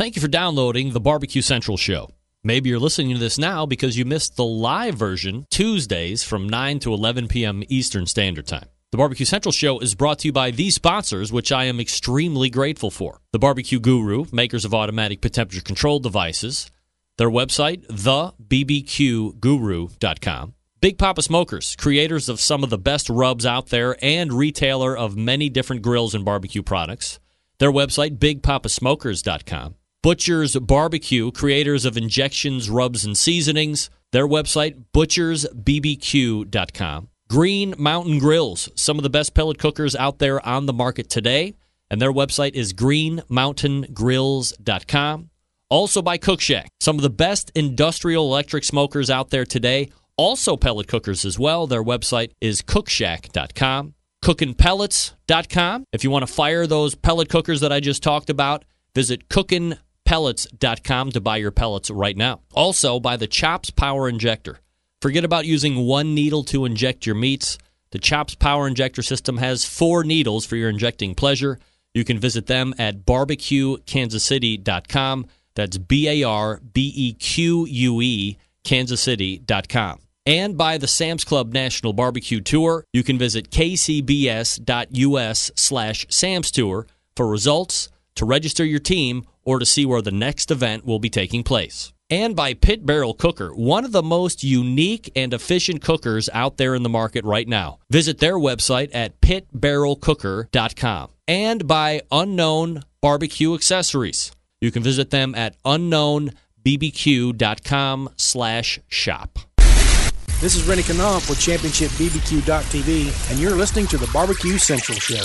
Thank you for downloading the Barbecue Central show. Maybe you're listening to this now because you missed the live version Tuesdays from 9 to 11 p.m. Eastern Standard Time. The Barbecue Central show is brought to you by these sponsors, which I am extremely grateful for. The Barbecue Guru, makers of automatic temperature control devices. Their website, thebbqguru.com. Big Papa Smokers, creators of some of the best rubs out there and retailer of many different grills and barbecue products. Their website, bigpapasmokers.com. Butcher's Barbecue, creators of injections, rubs, and seasonings. Their website, butchersbbq.com. Green Mountain Grills, some of the best pellet cookers out there on the market today. And their website is greenmountaingrills.com. Also by Cook Shack, some of the best industrial electric smokers out there today. Also pellet cookers as well. Their website is cookshack.com. Cookinpellets.com. If you want to fire those pellet cookers that I just talked about, visit cookin pellets.com to buy your pellets right now. Also, by the Chops Power Injector. Forget about using one needle to inject your meats. The Chops Power Injector system has four needles for your injecting pleasure. You can visit them at barbecuekansascity.com. That's B A R B E Q U E, kansascity.com. And by the Sam's Club National Barbecue Tour, you can visit kcbs.us slash Sam's Tour for results, to register your team, or to see where the next event will be taking place. And by Pit Barrel Cooker, one of the most unique and efficient cookers out there in the market right now. Visit their website at pitbarrelcooker.com. And by Unknown Barbecue Accessories. You can visit them at unknownbbq.com slash shop. This is Rennie Knopf with ChampionshipBBQ.tv, and you're listening to the Barbecue Central Show.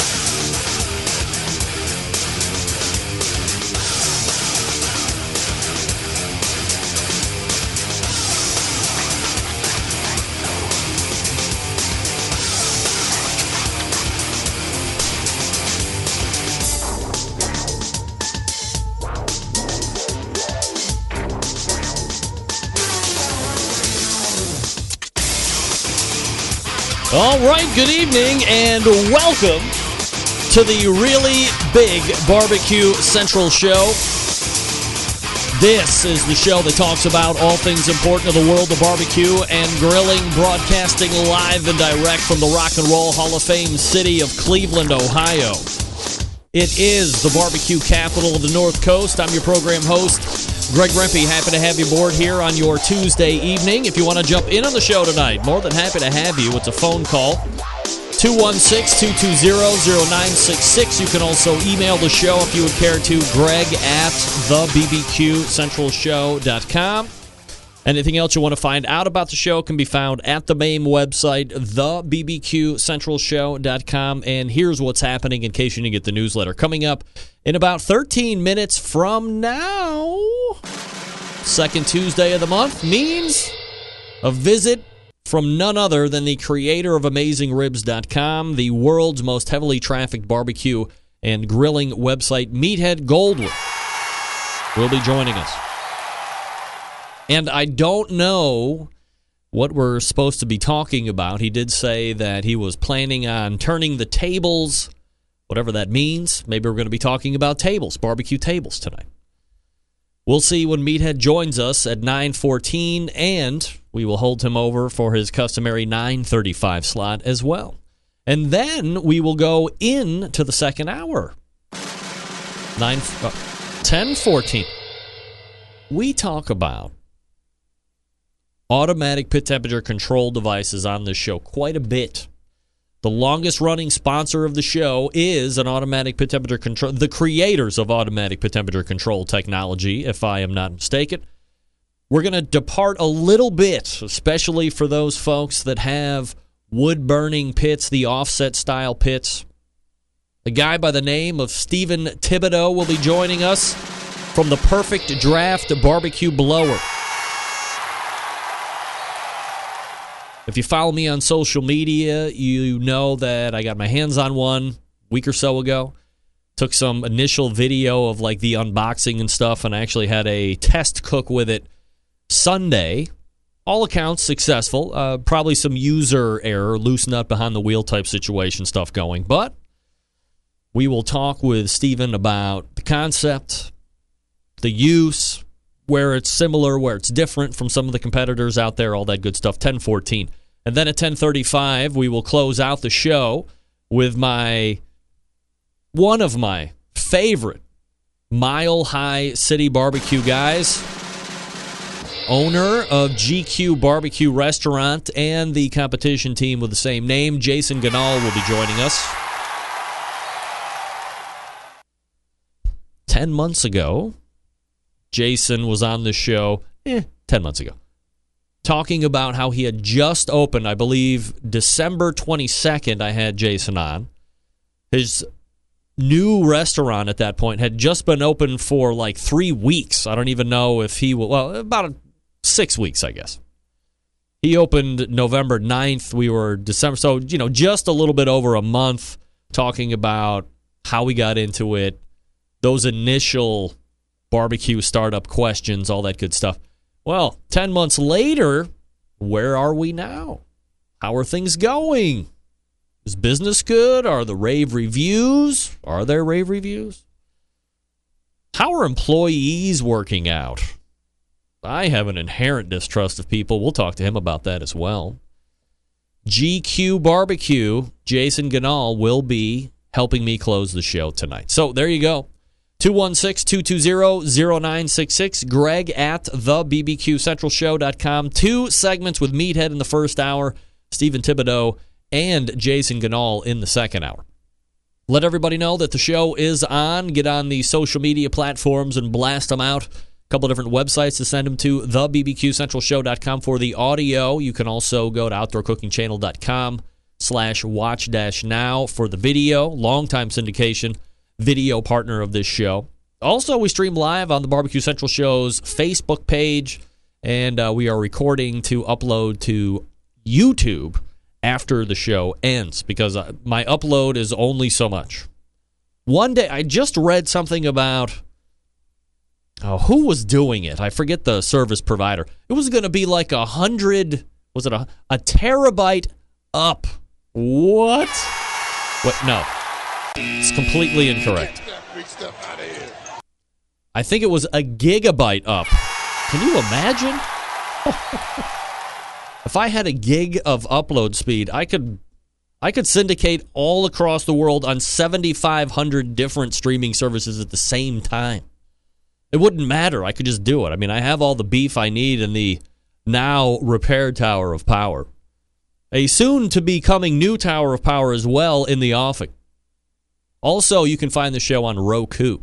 All right, good evening and welcome to the really big Barbecue Central show. This is the show that talks about all things important to the world of barbecue and grilling, broadcasting live and direct from the Rock and Roll Hall of Fame city of Cleveland, Ohio. It is the barbecue capital of the North Coast. I'm your program host, Greg Rempe, happy to have you aboard here on your Tuesday evening. If you want to jump in on the show tonight, more than happy to have you. It's a phone call. 216-220-0966. You can also email the show if you would care to, greg at thebbqcentralshow.com. Anything else you want to find out about the show can be found at the main website, thebbqcentralshow.com. And here's what's happening in case you didn't get the newsletter. Coming up in about 13 minutes from now, second Tuesday of the month, means a visit from none other than the creator of AmazingRibs.com, the world's most heavily trafficked barbecue and grilling website, Meathead Goldwyn, will be joining us. And I don't know what we're supposed to be talking about. He did say that he was planning on turning the tables, whatever that means. Maybe we're going to be talking about tables, barbecue tables tonight. We'll see when Meathead joins us at 9:14 and we will hold him over for his customary 9:35 slot as well. And then we will go into the second hour. 9 uh, 10:14. We talk about automatic pit temperature control devices on this show quite a bit. The longest running sponsor of the show is an automatic pit temperature control, the creators of automatic pit temperature control technology, if I am not mistaken. We're going to depart a little bit, especially for those folks that have wood burning pits, the offset style pits. A guy by the name of Stephen Thibodeau will be joining us from the Perfect Draft Barbecue Blower. If you follow me on social media, you know that I got my hands on one week or so ago. Took some initial video of like the unboxing and stuff, and I actually had a test cook with it Sunday. All accounts successful. Uh, probably some user error, loose nut behind the wheel type situation stuff going. But we will talk with Steven about the concept, the use, where it's similar, where it's different from some of the competitors out there, all that good stuff. 1014. And then at 1035, we will close out the show with my one of my favorite Mile High City Barbecue guys, owner of GQue Barbecue Restaurant and the competition team with the same name, Jason Ganyard, will be joining us. 10 months ago, Jason was on the show, eh, 10 months ago, talking about how he had just opened, I believe December 22nd, I had Jason on. His new restaurant at that point had just been open for like three weeks. I don't even know if he will, well, about six weeks, I guess. He opened November 9th. We were December. So, you know, just a little bit over a month talking about how we got into it, those initial barbecue startup questions, all that good stuff. Well, 10 months later, where are we now? How are things going? Is business good? Are the rave reviews? Are there rave reviews? How are employees working out? I have an inherent distrust of people. We'll talk to him about that as well. GQue Barbecue, Jason Ganyard will be helping me close the show tonight. So there you go. 216 220 0966. Greg at thebbqcentralshow.com. Two segments with Meathead in the first hour, Stephen Thibodeau and Jason Ganyard in the second hour. Let everybody know that the show is on. Get on the social media platforms and blast them out. A couple different websites to send them to thebbqcentralshow.com for the audio. You can also go to outdoorcookingchannel.com slash watch dash now for the video. Longtime syndication video partner of this show. Also, we stream live on the Barbecue Central Show's Facebook page, and uh, we are recording to upload to YouTube after the show ends because uh, my upload is only so much. One day, I just read something about oh, who was doing it. I forget the service provider. It was going to be like a hundred. Was it a a terabyte up? What? What? No, it's completely incorrect. I think it was a gigabyte up. Can you imagine? if I had a gig of upload speed, I could I could syndicate all across the world on 7500 different streaming services at the same time. It wouldn't matter. I could just do it. I mean, I have all the beef I need in the now repair tower of power. A soon to be coming new tower of power as well in the offing. Also, you can find the show on Roku.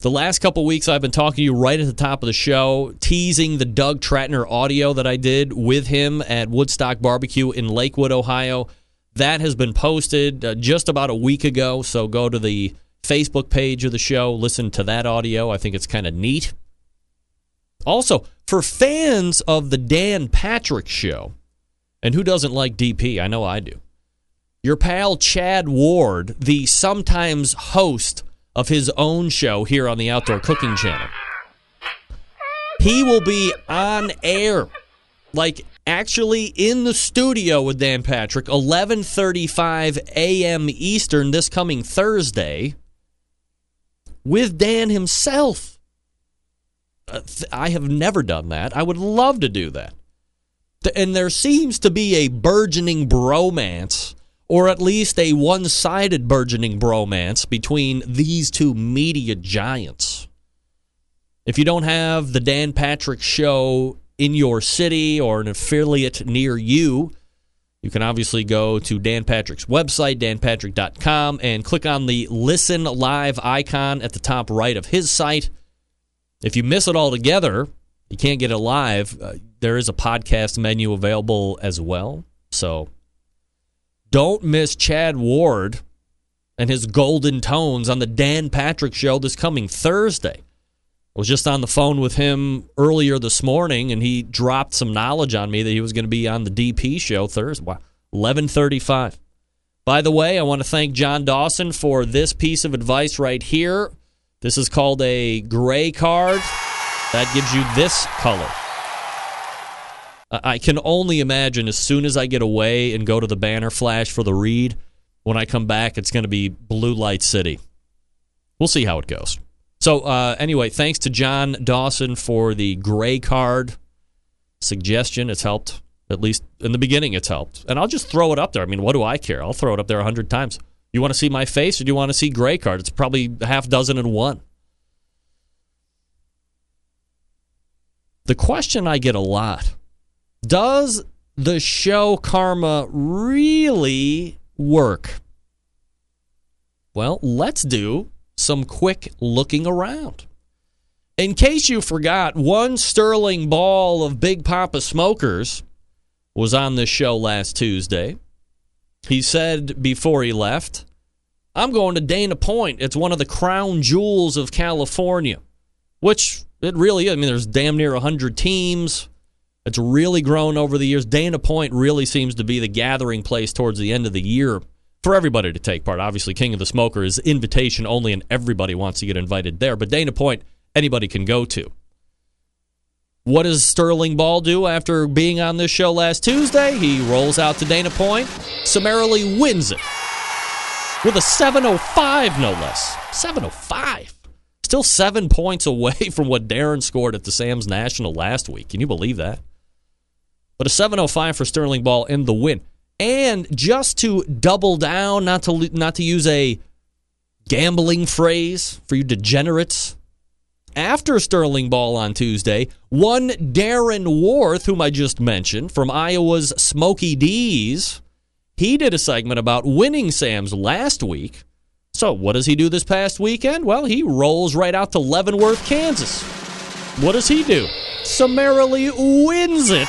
The last couple weeks, I've been talking to you right at the top of the show, teasing the Doug Trattner audio that I did with him at Woodstock Barbecue in Lakewood, Ohio. That has been posted uh, just about a week ago. So go to the Facebook page of the show, listen to that audio. I think it's kind of neat. Also, for fans of the Dan Patrick show, and who doesn't like DP? I know I do. Your pal Chad Ward, the sometimes host of his own show here on the Outdoor Cooking Channel. He will be on air, like actually in the studio with Dan Patrick, 11:35 a.m. Eastern this coming Thursday with Dan himself. Uh, I have never done that. I would love to do that. And there seems to be a burgeoning bromance or at least a one sided burgeoning bromance between these two media giants. If you don't have the Dan Patrick Show in your city or an affiliate near you, you can obviously go to Dan Patrick's website, danpatrick.com, and click on the Listen Live icon at the top right of his site. If you miss it altogether, you can't get it live, uh, there is a podcast menu available as well. So don't miss Chad Ward and his golden tones on the Dan Patrick Show this coming Thursday. I was just on the phone with him earlier this morning, and he dropped some knowledge on me that he was going to be on the DP show Thursday. Wow, eleven thirty-five. By the way, I want to thank John Dawson for this piece of advice right here. This is called a gray card. That gives you this color. I can only imagine as soon as I get away and go to the banner flash for the read, when I come back, it's going to be Blue Light City. We'll see how it goes. So, uh, anyway, thanks to John Dawson for the gray card suggestion. It's helped. At least in the beginning, it's helped. And I'll just throw it up there. I mean, what do I care? I'll throw it up there a hundred times. You want to see my face or do you want to see gray card? It's probably half dozen and one. The question I get a lot does the show karma really work? Well, let's do some quick looking around. In case you forgot, one Sterling Ball of Big Papa Smokers was on this show last Tuesday. He said before he left, I'm going to Dana Point. It's one of the crown jewels of California, which it really is. I mean, there's damn near 100 teams. It's really grown over the years. Dana Point really seems to be the gathering place towards the end of the year for everybody to take part. Obviously, King of the Smoker is invitation only, and everybody wants to get invited there. But Dana Point, anybody can go to. What does Sterling Ball do after being on this show last Tuesday? He rolls out to Dana Point, summarily wins it with a 705, no less. 705. Still seven points away from what Darren scored at the Sam's National last week. Can you believe that? But a 705 for Sterling Ball in the win. And just to double down, not to not to use a gambling phrase for you degenerates, after Sterling Ball on Tuesday, one Darren Warth, whom I just mentioned from Iowa's Smokey D's, he did a segment about winning Sam's last week. So, what does he do this past weekend? Well, he rolls right out to Leavenworth, Kansas. What does he do? Summarily wins it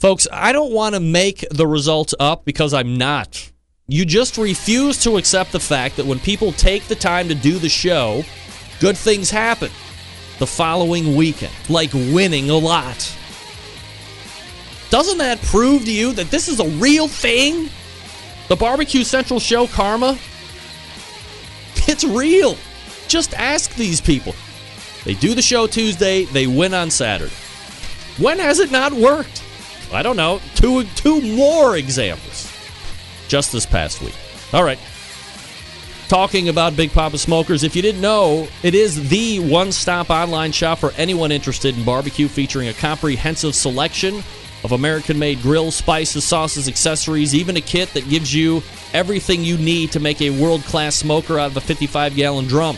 Folks, I don't want to make the results up because I'm not. You just refuse to accept the fact that when people take the time to do the show, good things happen the following weekend, like winning a lot. Doesn't that prove to you that this is a real thing? The Barbecue Central show karma? It's real. Just ask these people. They do the show Tuesday, they win on Saturday. When has it not worked? I don't know, two two more examples just this past week. All right. Talking about Big Papa Smokers, if you didn't know, it is the one stop online shop for anyone interested in barbecue, featuring a comprehensive selection of American made grills, spices, sauces, accessories, even a kit that gives you everything you need to make a world class smoker out of a 55 gallon drum.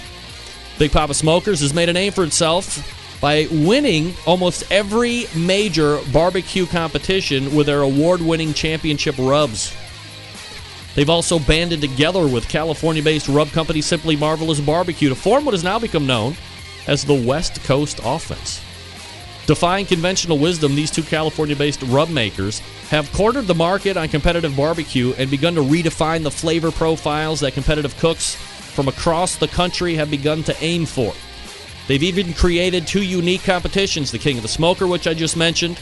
Big Papa Smokers has made a name for itself by winning almost every major barbecue competition with their award winning championship rubs. They've also banded together with California based rub company Simply Marvelous Barbecue to form what has now become known as the West Coast Offense. Defying conventional wisdom, these two California based rub makers have cornered the market on competitive barbecue and begun to redefine the flavor profiles that competitive cooks from across the country have begun to aim for. They've even created two unique competitions the King of the Smoker, which I just mentioned,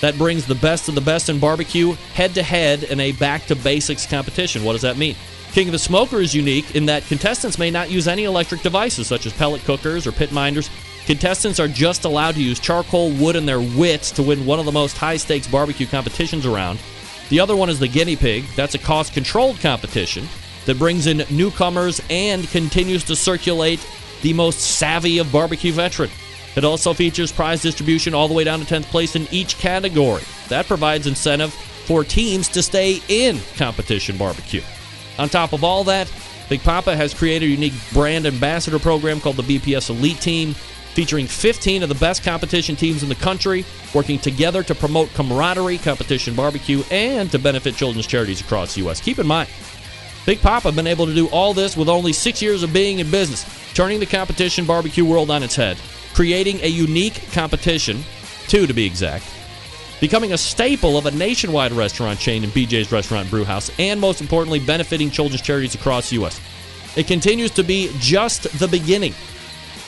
that brings the best of the best in barbecue head to head in a back to basics competition. What does that mean? King of the Smoker is unique in that contestants may not use any electric devices such as pellet cookers or pit minders. Contestants are just allowed to use charcoal, wood, and their wits to win one of the most high stakes barbecue competitions around. The other one is the Guinea Pig. That's a cost controlled competition that brings in newcomers and continues to circulate the most savvy of barbecue veterans. It also features prize distribution all the way down to 10th place in each category. That provides incentive for teams to stay in competition barbecue. On top of all that, Big Papa has created a unique brand ambassador program called the BPS Elite Team, featuring 15 of the best competition teams in the country working together to promote camaraderie, competition barbecue, and to benefit children's charities across the U.S. Keep in mind, Big Papa been able to do all this with only six years of being in business, turning the competition barbecue world on its head, creating a unique competition, two to be exact, becoming a staple of a nationwide restaurant chain in BJ's Restaurant Brewhouse, and most importantly, benefiting children's charities across the U.S. It continues to be just the beginning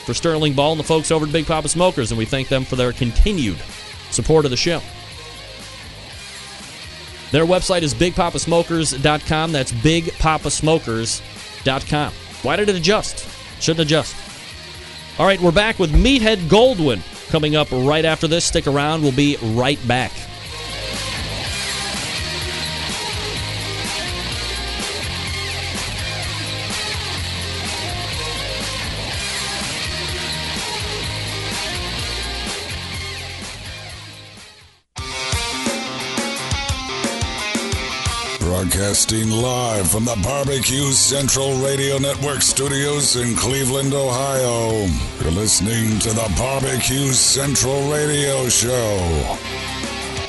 for Sterling Ball and the folks over at Big Papa Smokers, and we thank them for their continued support of the show. Their website is bigpapasmokers.com. That's bigpapasmokers.com. Why did it adjust? Shouldn't adjust. All right, we're back with Meathead Goldwyn coming up right after this. Stick around. We'll be right back. Broadcasting live from the Barbecue Central Radio Network studios in Cleveland, Ohio. You're listening to the Barbecue Central Radio Show.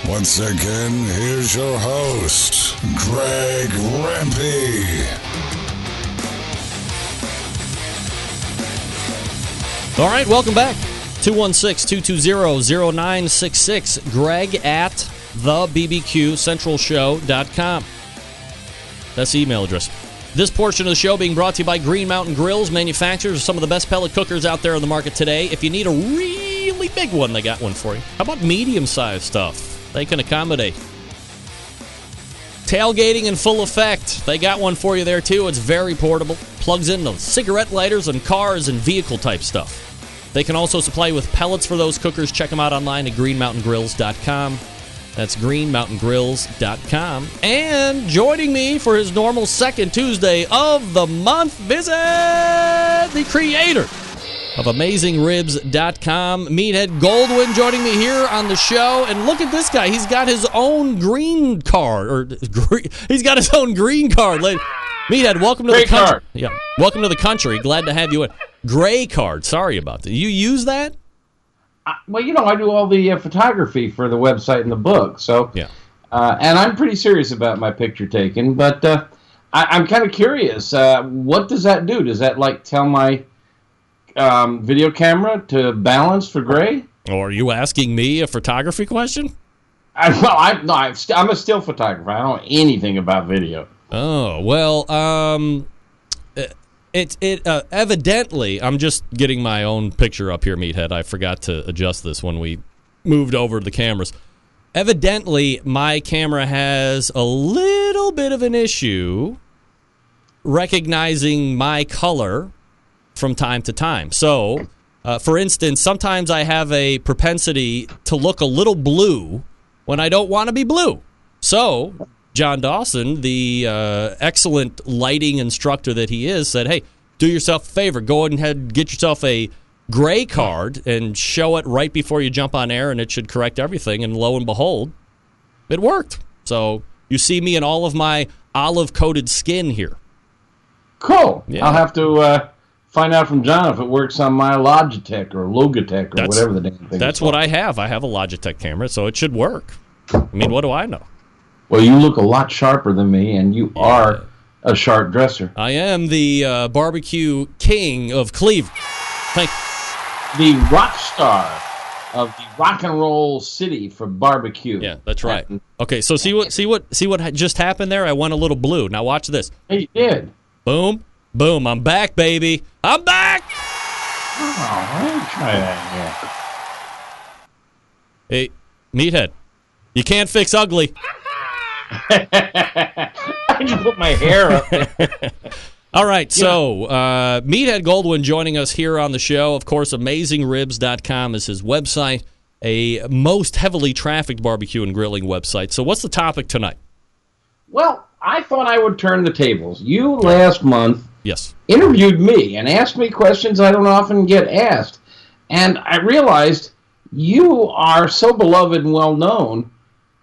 Once again, here's your host, Greg Rempe. All right, welcome back. 216 220 0966. Greg at thebbqcentralshow.com. That's the email address. This portion of the show being brought to you by Green Mountain Grills, manufacturers of some of the best pellet cookers out there on the market today. If you need a really big one, they got one for you. How about medium sized stuff? They can accommodate. Tailgating in full effect. They got one for you there too. It's very portable. Plugs into cigarette lighters and cars and vehicle type stuff. They can also supply you with pellets for those cookers. Check them out online at greenmountaingrills.com. That's greenmountaingrills.com. And joining me for his normal second Tuesday of the month, visit the creator of AmazingRibs.com, Meathead Goldwyn, joining me here on the show. And look at this guy. He's got his own green card, or he's got his own green card. Meathead, welcome to Gray the country. card. Yeah, welcome to the country. Glad to have you. In. Gray card. Sorry about that. You use that? I- well, you know, I do all the uh, photography for the website and the book, so Yeah. uh, and I'm pretty serious about my picture taking. But uh, I, I'm kind of curious. Uh, what does that do? Does that like tell my um, video camera to balance for gray? Or are you asking me a photography question? I, well, I, no, I'm, st- I'm a still photographer. I don't know anything about video. Oh well, um, it it uh, evidently I'm just getting my own picture up here, meathead. I forgot to adjust this when we moved over the cameras. Evidently, my camera has a little bit of an issue recognizing my color from time to time. So, uh, for instance, sometimes I have a propensity to look a little blue when I don't want to be blue. So, John Dawson, the uh, excellent lighting instructor that he is, said, "Hey, do yourself a favor. Go ahead and get yourself a gray card and show it right before you jump on air, and it should correct everything." And lo and behold, it worked. So you see me in all of my olive coated skin here. Cool. Yeah. I'll have to uh, find out from John if it works on my Logitech or Logitech or That's- whatever the damn thing. That's what. I have. I have a Logitech camera, so it should work. I mean, what do I know? Well, you look a lot sharper than me, and you are a sharp dresser. I am the uh, barbecue king of Cleveland. Thank you. the rock star of the rock and roll city for barbecue. Yeah, that's right. Okay, so see what see what see what just happened there? I went a little blue. Now watch this. He did. Boom, boom. I'm back, baby. I'm back. Oh, try that Hey, meathead. You can't fix ugly. Again. I just put my hair up. there. All right, so uh, Meathead Goldwyn joining us here on the show. Of course, AmazingRibs.com is his website, a most heavily trafficked barbecue and grilling website. So, what's the topic tonight? well, I thought I would turn the tables. You last month Yes. interviewed me and asked me questions I don't often get asked. And I realized you are so beloved and well known,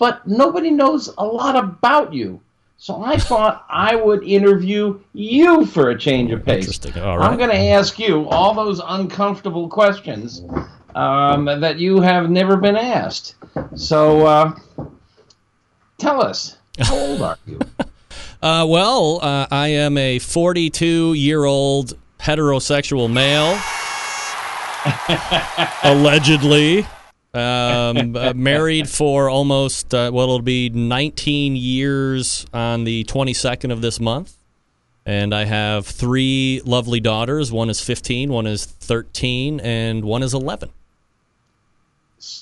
but nobody knows a lot about you. So I thought I would interview you for a change of pace. Interesting. All right. I'm going to ask you all those uncomfortable questions um, that you have never been asked. So uh, tell us, how old are you? Uh, well, uh, I am a 42 year old heterosexual male, allegedly. Um, uh, married for almost, uh, well, it'll be 19 years on the 22nd of this month. And I have three lovely daughters. One is 15, one is 13, and one is 11.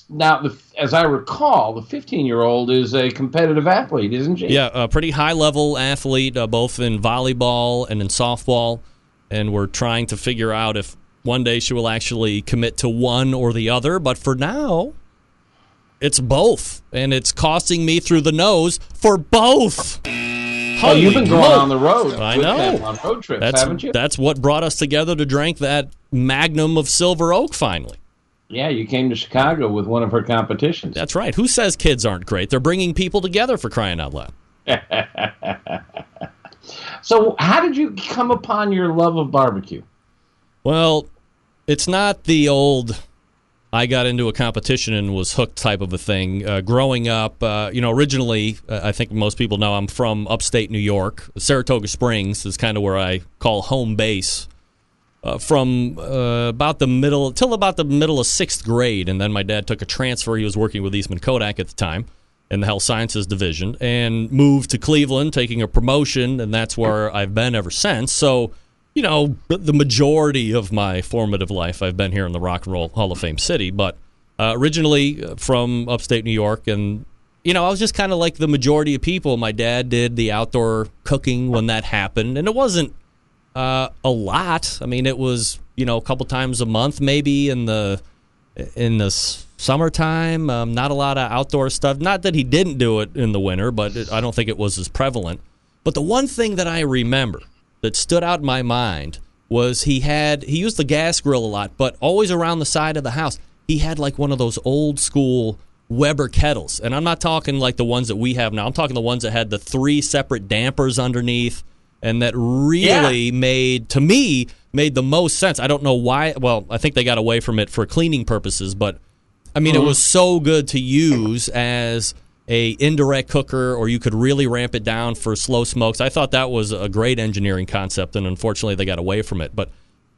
now, the, as I recall, the 15 year old is a competitive athlete, isn't she? Yeah, a pretty high level athlete, uh, both in volleyball and in softball. And we're trying to figure out if one day she will actually commit to one or the other. But for now, it's both. And it's costing me through the nose for both. Well, you've been going on the road. I know. on road trips, That's, haven't you? that's what brought us together to drink that magnum of Silver Oak finally. yeah, you came to Chicago with one of her competitions. That's right. Who says kids aren't great? They're bringing people together for crying out loud. So, how did you come upon your love of barbecue? Well, it's not the old I got into a competition and was hooked type of a thing. Uh, growing up, uh, you know, originally, uh, I think most people know I'm from upstate New York. Saratoga Springs is kind of where I call home base. Uh, from uh, about the middle till about the middle of sixth grade, and then my dad took a transfer. He was working with Eastman Kodak at the time in the health sciences division, and moved to Cleveland, taking a promotion, and that's where I've been ever since. So, you know, the majority of my formative life, I've been here in the Rock and Roll Hall of Fame city, but uh, originally from upstate New York, and you know, I was just kind of like the majority of people. My dad did the outdoor cooking when that happened, and it wasn't uh, a lot. I mean, it was you know a couple times a month, maybe in the in the summertime. Um, not a lot of outdoor stuff. Not that he didn't do it in the winter, but it, I don't think it was as prevalent. But the one thing that I remember that stood out in my mind was he had he used the gas grill a lot, but always around the side of the house he had like one of those old school Weber kettles, and I'm not talking like the ones that we have now. I'm talking the ones that had the three separate dampers underneath, and that really made to me made the most sense. I don't know why. Well, I think they got away from it for cleaning purposes, but I mean, it uh-huh. was so good to use as a indirect cooker, or you could really ramp it down for slow smokes. I thought that was a great engineering concept, and unfortunately, they got away from it. But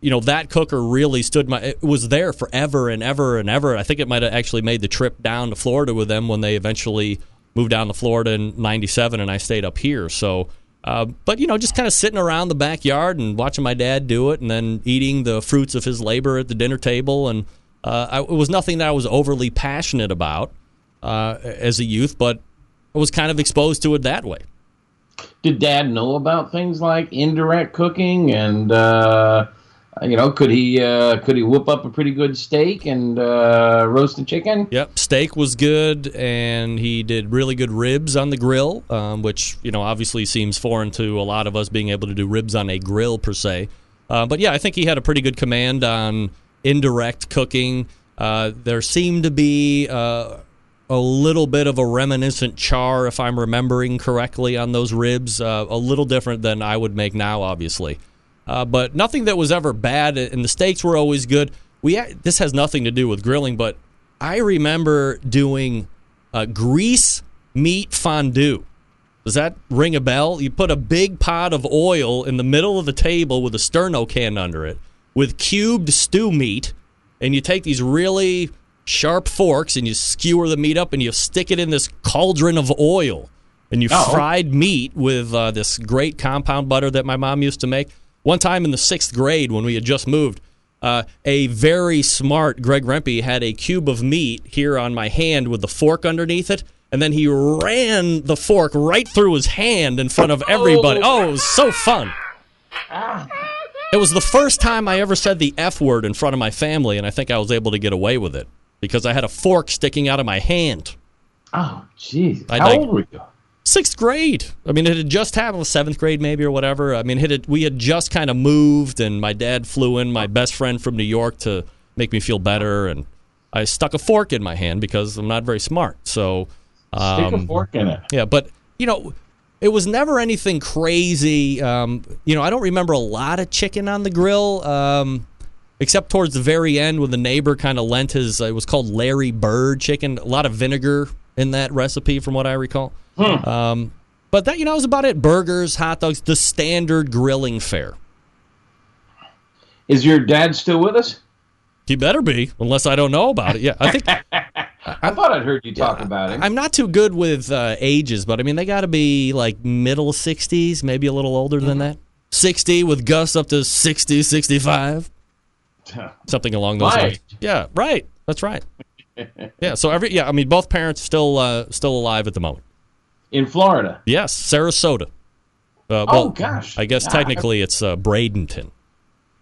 you know, that cooker really stood my. It was there forever and ever and ever. I think it might have actually made the trip down to Florida with them when they eventually moved down to Florida in '97, and I stayed up here. So. Uh, but you know, just kind of sitting around the backyard and watching my dad do it, and then eating the fruits of his labor at the dinner table, and uh, I, it was nothing that I was overly passionate about uh, as a youth, but I was kind of exposed to it that way. Did Dad know about things like indirect cooking and uh, you know could he uh, could he whip up a pretty good steak and uh, roast a chicken? Yep, steak was good, and he did really good ribs on the grill, um, which you know obviously seems foreign to a lot of us being able to do ribs on a grill per se. Uh, but yeah, I think he had a pretty good command on indirect cooking. Uh, there seemed to be uh, a little bit of a reminiscent char, if I'm remembering correctly, on those ribs. Uh, a little different than I would make now, obviously. Uh, but nothing that was ever bad, and the steaks were always good. We ha- this has nothing to do with grilling, but I remember doing uh, grease meat fondue. Does that ring a bell? You put a big pot of oil in the middle of the table with a sterno can under it, with cubed stew meat, and you take these really sharp forks and you skewer the meat up and you stick it in this cauldron of oil, and you Oh. fried meat with uh, this great compound butter that my mom used to make. One time in the sixth grade when we had just moved, uh, a very smart Greg Rempe had a cube of meat here on my hand with the fork underneath it, and then he ran the fork right through his hand in front of everybody. Oh, it was so fun. It was the first time I ever said the F word in front of my family, and I think I was able to get away with it because I had a fork sticking out of my hand. Oh, jeez. How like- old were you? Sixth grade. I mean, it had just happened, seventh grade maybe or whatever. I mean, it had, we had just kind of moved, and my dad flew in my best friend from New York to make me feel better, and I stuck a fork in my hand because I'm not very smart. So, Stick a um, fork in it. yeah, but you know, it was never anything crazy. Um, you know, I don't remember a lot of chicken on the grill, um, except towards the very end when the neighbor kind of lent his. Uh, it was called Larry Bird chicken. A lot of vinegar in that recipe, from what I recall. Um, but that you know was about it. Burgers, hot dogs, the standard grilling fare. Is your dad still with us? He better be, unless I don't know about it. Yeah, I think I thought I'd heard you talk about him. I'm not too good with uh, ages, but I mean they got to be like middle 60s, maybe a little older than that. 60 with gusts up to 60, 65, something along those My lines. Yeah, right. That's right. yeah. So every yeah, I mean, both parents still uh, still alive at the moment. In Florida. Yes, Sarasota. Uh, Oh, gosh. I guess technically it's uh, Bradenton.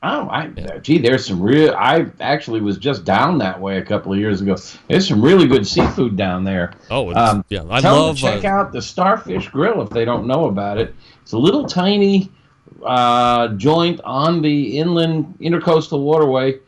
Oh, I, gee, there's some real. I actually was just down that way a couple of years ago. There's some really good seafood down there. Oh, it's, Um, yeah. I Tell love. them to check uh, out the Starfish Grill if they don't know about it. It's a little tiny uh, joint on the inland intercoastal waterway,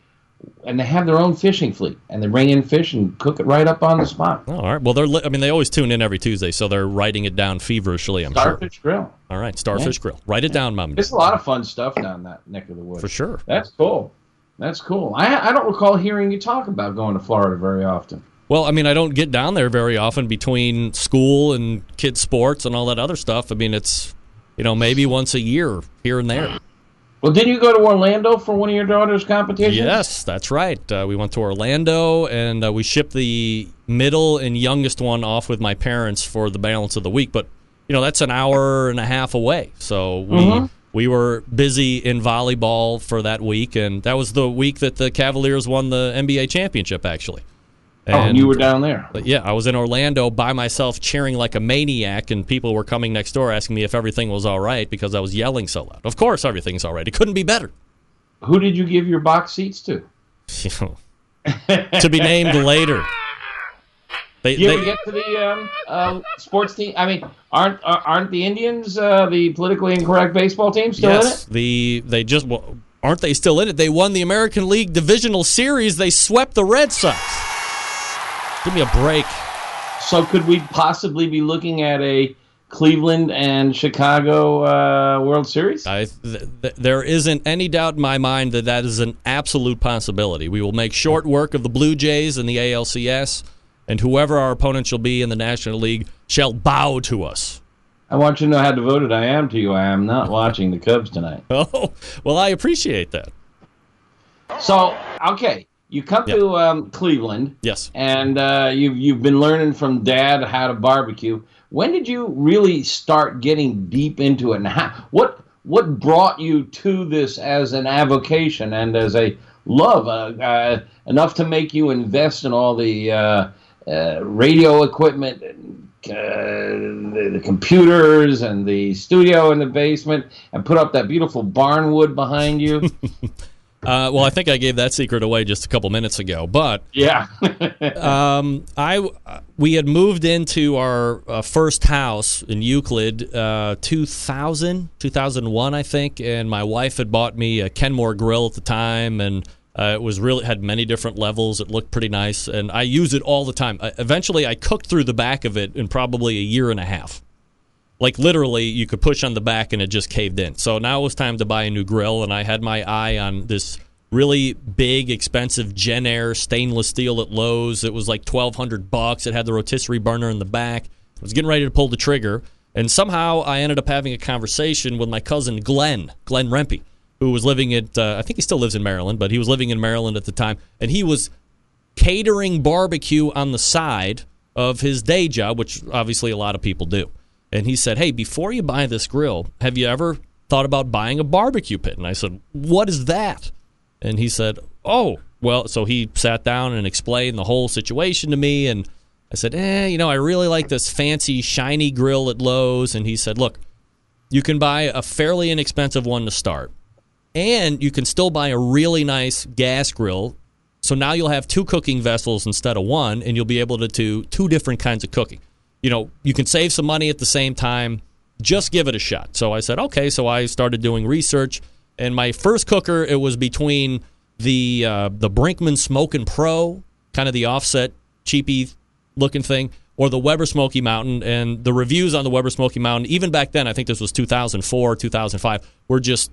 and they have their own fishing fleet, and they bring in fish and cook it right up on the spot. oh, all right. Well, they're. Li- I mean, they always tune in every Tuesday, so they're writing it down feverishly. I'm sure. Starfish Grill. All right, Starfish Grill. Write it down, Mom. There's a lot of fun stuff down that neck of the woods. For sure. That's cool. That's cool. I, I don't recall hearing you talk about going to Florida very often. Well, I mean, I don't get down there very often between school and kids' sports and all that other stuff. I mean, it's you know maybe once a year here and there. Well, didn't you go to Orlando for one of your daughter's competitions? Yes, that's right. Uh, we went to Orlando and uh, we shipped the middle and youngest one off with my parents for the balance of the week. But you know that's an hour and a half away, so we Mhm. we were busy in volleyball for that week, and that was the week that the Cavaliers won the NBA championship, actually. Oh, and you were down there. Yeah, I was in Orlando by myself, cheering like a maniac, and people were coming next door asking me if everything was all right because I was yelling so loud. Of course, everything's all right. It couldn't be better. Who did you give your box seats to? to be named later. They, You they- get to the um, um, sports team? I mean, aren't uh, aren't the Indians uh, the politically incorrect baseball team still yes, in it? the they just well, aren't they still in it? They won the American League Divisional Series. They swept the Red Sox. Give me a break. So could we possibly be looking at a Cleveland and Chicago uh, World Series? I, th- th- there isn't any doubt in my mind that that is an absolute possibility. We will make short work of the Blue Jays and the ALCS, and whoever our opponent shall be in the National League shall bow to us. I want you to know how devoted I am to you. I am not watching the Cubs tonight. Oh, well, I appreciate that. So okay, you come to um, Cleveland. Yes. and uh, you've you've been learning from Dad how to barbecue. When did you really start getting deep into it, and how, what what brought you to this as an avocation and as a love uh, uh, enough to make you invest in all the uh, uh, radio equipment, and, uh, the, the computers, and the studio in the basement, and put up that beautiful barnwood behind you? Uh, well, I think I gave that secret away just a couple minutes ago, but yeah. um, I we had moved into our uh, first house in Euclid, uh, 2000, 2001, I think, and my wife had bought me a Kenmore grill at the time, and uh, it was really had many different levels. It looked pretty nice, and I use it all the time. Uh, eventually, I cooked through the back of it in probably a year and a half. Like literally, you could push on the back and it just caved in. So now it was time to buy a new grill, and I had my eye on this really big, expensive Jenn-Air stainless steel at Lowe's. It was like twelve hundred bucks. It had the rotisserie burner in the back. I was getting ready to pull the trigger, and somehow I ended up having a conversation with my cousin Glenn, Glenn Rempe, who was living at uh, I think he still lives in Maryland, but he was living in Maryland at the time, and he was catering barbecue on the side of his day job, which obviously a lot of people do. And he said, Hey, before you buy this grill, have you ever thought about buying a barbecue pit? And I said, What is that? And he said, Oh, well, so he sat down and explained the whole situation to me. And I said, Eh, you know, I really like this fancy, shiny grill at Lowe's. And he said, Look, you can buy a fairly inexpensive one to start, and you can still buy a really nice gas grill. So now you'll have two cooking vessels instead of one, and you'll be able to do two different kinds of cooking. You know, you can save some money at the same time. Just give it a shot. So I said, okay. So I started doing research, and my first cooker it was between the uh, the Brinkmann Smokin' Pro, kind of the offset cheapy looking thing, or the Weber Smoky Mountain. And the reviews on the Weber Smoky Mountain, even back then, I think this was 2004, 2005, were just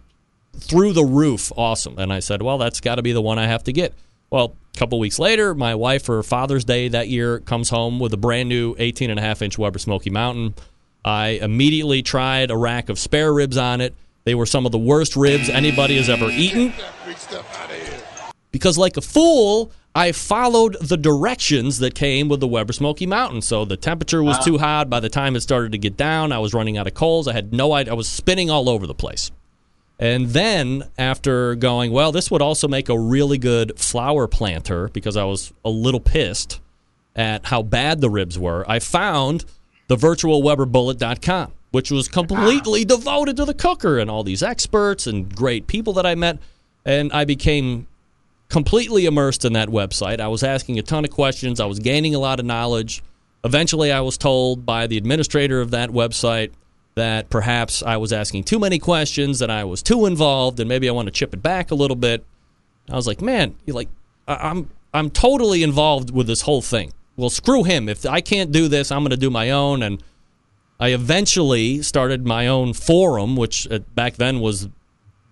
through the roof awesome. And I said, well, that's got to be the one I have to get. Well, a couple weeks later, my wife for Father's Day that year comes home with a brand new 18 and a half inch Weber Smoky Mountain. I immediately tried a rack of spare ribs on it. They were some of the worst ribs anybody has ever eaten. Because, like a fool, I followed the directions that came with the Weber Smoky Mountain. So the temperature was too hot. By the time it started to get down, I was running out of coals. I had no idea. I was spinning all over the place. And then after going, well, this would also make a really good flower planter because I was a little pissed. at how bad the ribs were, I found the virtualweberbullet.com, which was completely ah. devoted to the cooker and all these experts and great people that I met. And I became completely immersed in that website. I was asking a ton of questions, I was gaining a lot of knowledge. Eventually, I was told by the administrator of that website that perhaps I was asking too many questions, that I was too involved, and maybe I want to chip it back a little bit. I was like, man, you like I'm I'm totally involved with this whole thing. Well, screw him. If I can't do this, I'm going to do my own. And I eventually started my own forum, which uh, back then was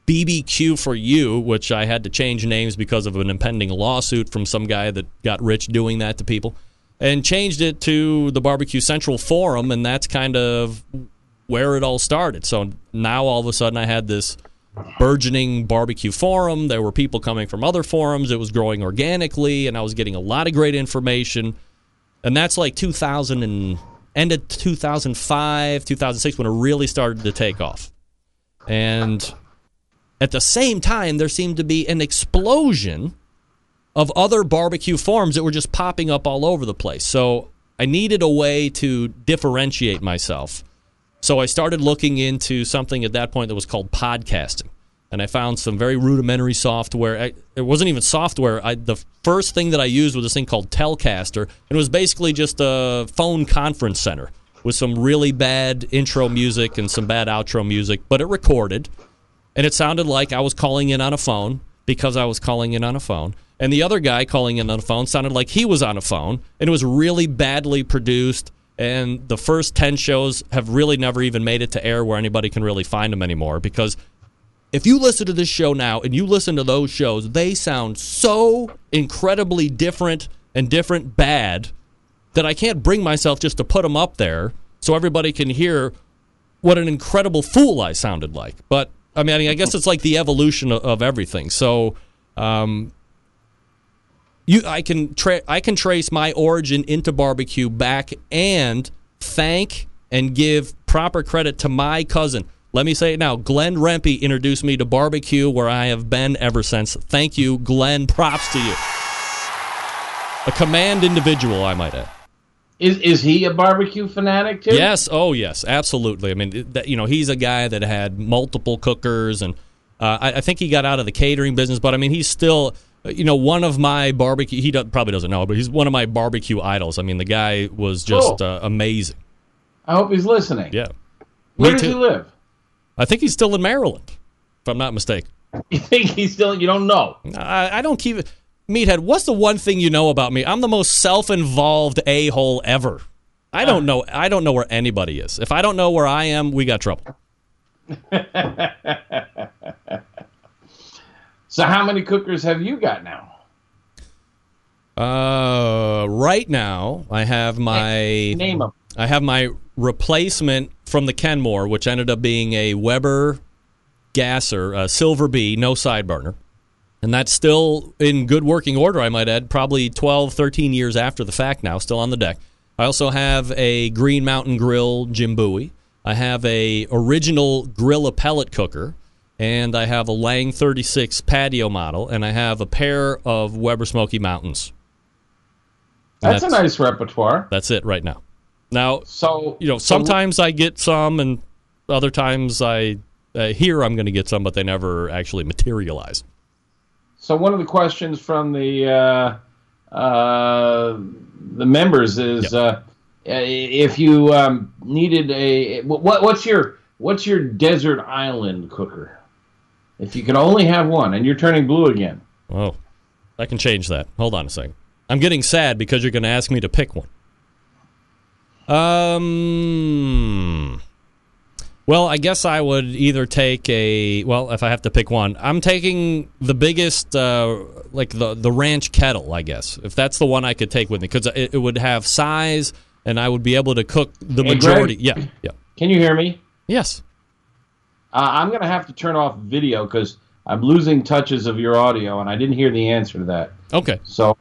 BBQ for you, which I had to change names because of an impending lawsuit from some guy that got rich doing that to people, and changed it to the Barbecue Central Forum, and that's kind of where it all started. So now all of a sudden I had this burgeoning barbecue forum. There were people coming from other forums. It was growing organically, and I was getting a lot of great information. And that's like 2000 and end of 2005, 2006 when it really started to take off. And at the same time, there seemed to be an explosion of other barbecue forums that were just popping up all over the place. So I needed a way to differentiate myself. So I started looking into something at that point that was called podcasting. And I found some very rudimentary software. I, it wasn't even software. I, the first thing that I used was this thing called Telcaster. And it was basically just a phone conference center with some really bad intro music and some bad outro music, but it recorded. And it sounded like I was calling in on a phone because I was calling in on a phone. And the other guy calling in on a phone sounded like he was on a phone. And it was really badly produced and the first 10 shows have really never even made it to air where anybody can really find them anymore because if you listen to this show now and you listen to those shows they sound so incredibly different and different bad that I can't bring myself just to put them up there so everybody can hear what an incredible fool I sounded like. But I mean I guess it's like the evolution of, everything. So um, you I can tra- I can trace my origin into barbecue back and thank and give proper credit to my cousin. Let me say it now. Glenn Rempe introduced me to barbecue where I have been ever since. Thank you, Glenn. Props to you. A command individual, I might add. Is is he a barbecue fanatic too? Yes. Oh, yes. Absolutely. I mean, that, you know, he's a guy that had multiple cookers, and uh, I, I think he got out of the catering business. But I mean, he's still you know, one of my barbecue. He probably doesn't know, but he's one of my barbecue idols. I mean, the guy was just Cool. uh, amazing. I hope he's listening. Yeah, Where Me does he live? I think he's still in Maryland, if I'm not mistaken. You think he's still? You don't know. I, I don't keep it. Meathead, what's the one thing you know about me? I'm the most self-involved a-hole ever. I don't know. I don't know where anybody is. If I don't know where I am, we got trouble. So how many cookers have you got now? Uh, right now, I have my Name them. I have my replacement from the Kenmore, which ended up being a Weber gasser, a Silver B, no side burner. And that's still in good working order, I might add, probably 12, 13 years after the fact now, still on the deck. I also have a Green Mountain Grill Jim Bowie. I have a original Grilla pellet cooker, and I have a Lang 36 patio model, and I have a pair of Weber Smoky Mountains. And That's, a nice repertoire. That's it right now. Now, So you know, so- sometimes I get some, and other times I uh, hear I'm going to get some, but they never actually materialize. So one of the questions from the uh, uh, the members is uh, if you um, needed a what, what's your what's your desert island cooker? If you could only have one, and you're turning blue again. Oh, I can change that. Hold on a second. I'm getting sad because you're going to ask me to pick one. Um. Well, I guess I would either take a. Well, if I have to pick one, I'm taking the biggest, uh, like the the ranch kettle. I guess if that's the one I could take with me, because it, it would have size, and I would be able to cook the Hey, Greg? majority. Yeah, yeah, Can you hear me? yes. Uh, I'm going to have to turn off video because I'm losing touches of your audio, and I didn't hear the answer to that. Okay. So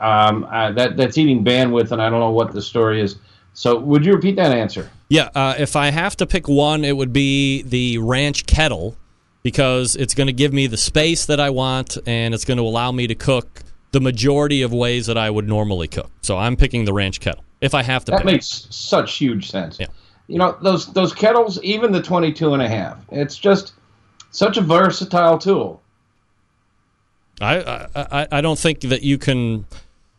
um, uh, that that's eating bandwidth, and I don't know what the story is. So would you repeat that answer? Yeah, uh, if I have to pick one, it would be the ranch kettle because it's going to give me the space that I want and it's going to allow me to cook the majority of ways that I would normally cook. So I'm picking the ranch kettle if I have to. That makes such huge sense. Yeah. You know, those those kettles, even the 22 and a half, it's just such a versatile tool. I, I I I don't think that you can.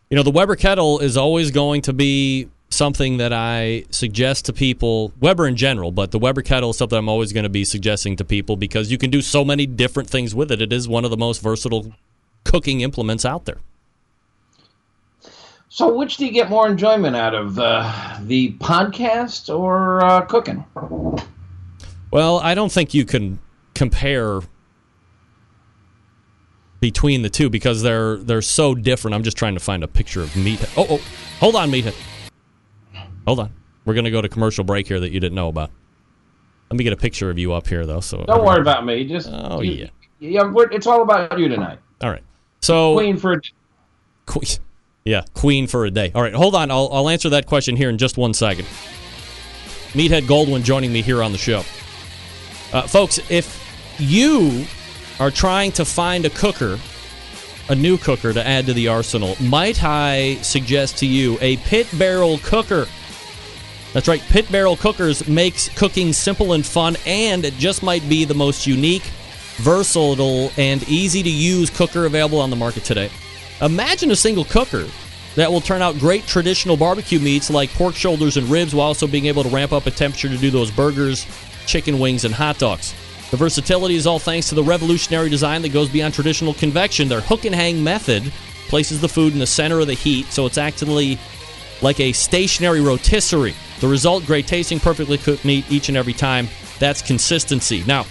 You know, the Weber kettle is always going to be something that I suggest to people, Weber in general, but the Weber kettle is something I'm always going to be suggesting to people because you can do so many different things with it. It is one of the most versatile cooking implements out there. So, which do you get more enjoyment out of, uh, the podcast or uh, cooking? Well, I don't think you can compare between the two because they're they're so different. I'm just trying to find a picture of meathead. Oh, oh, hold on, meathead. Hold on. We're gonna go to commercial break here that you didn't know about. Let me get a picture of you up here though. So Don't worry about me. Just Oh, you- yeah. yeah. it's all about you tonight. All right. So Queen for Queen. Yeah, queen for a day. All right, hold on. I'll, I'll answer that question here in just one second. Meathead Goldwyn joining me here on the show. Uh, folks, if you are trying to find a cooker, a new cooker to add to the arsenal, might I suggest to you a pit barrel cooker? That's right, pit barrel cookers makes cooking simple and fun, and it just might be the most unique, versatile, and easy to use cooker available on the market today. Imagine a single cooker that will turn out great traditional barbecue meats like pork shoulders and ribs while also being able to ramp up a temperature to do those burgers, chicken wings, and hot dogs. The versatility is all thanks to the revolutionary design that goes beyond traditional convection. Their hook and hang method places the food in the center of the heat, so it's actually like a stationary rotisserie. The result great tasting, perfectly cooked meat each and every time. That's consistency. Now,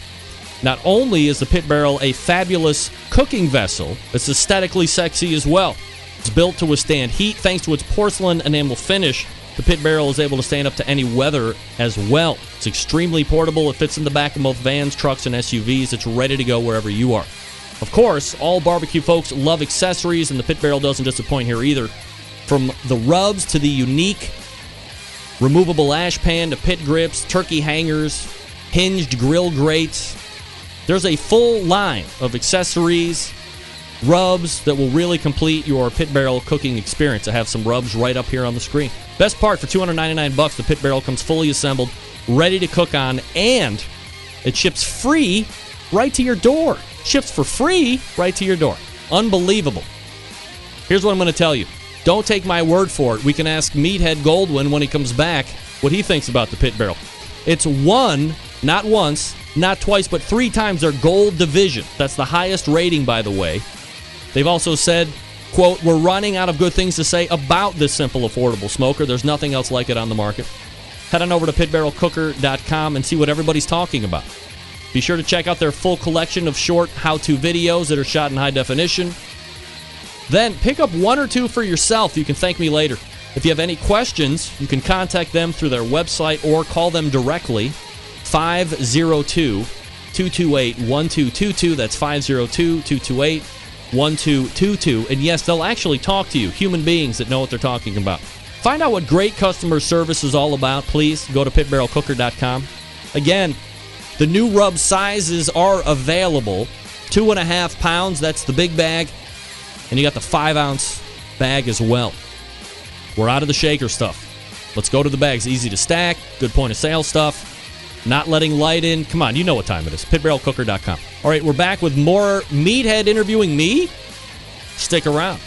not only is the pit barrel a fabulous cooking vessel, it's aesthetically sexy as well. It's built to withstand heat thanks to its porcelain enamel finish. The pit barrel is able to stand up to any weather as well. It's extremely portable. It fits in the back of both vans, trucks, and SUVs. It's ready to go wherever you are. Of course, all barbecue folks love accessories, and the pit barrel doesn't disappoint here either. From the rubs to the unique removable ash pan to pit grips, turkey hangers, hinged grill grates, there's a full line of accessories, rubs that will really complete your pit barrel cooking experience. I have some rubs right up here on the screen. Best part for 299 bucks, the pit barrel comes fully assembled, ready to cook on, and it ships free right to your door. Ships for free right to your door. Unbelievable. Here's what I'm going to tell you. Don't take my word for it. We can ask Meathead Goldwyn when he comes back what he thinks about the pit barrel. It's won, not once, not twice, but three times their gold division. That's the highest rating, by the way. They've also said, quote, we're running out of good things to say about this simple, affordable smoker. There's nothing else like it on the market. Head on over to pitbarrelcooker.com and see what everybody's talking about. Be sure to check out their full collection of short how to videos that are shot in high definition. Then pick up one or two for yourself. You can thank me later. If you have any questions, you can contact them through their website or call them directly 502 228 1222. That's 502 228 1222. And yes, they'll actually talk to you, human beings that know what they're talking about. Find out what great customer service is all about, please. Go to pitbarrelcooker.com. Again, the new rub sizes are available. Two and a half pounds, that's the big bag. And you got the five ounce bag as well. We're out of the shaker stuff. Let's go to the bags. Easy to stack, good point of sale stuff. Not letting light in. Come on, you know what time it is. Pitbarrelcooker.com. All right, we're back with more Meathead interviewing me. Stick around.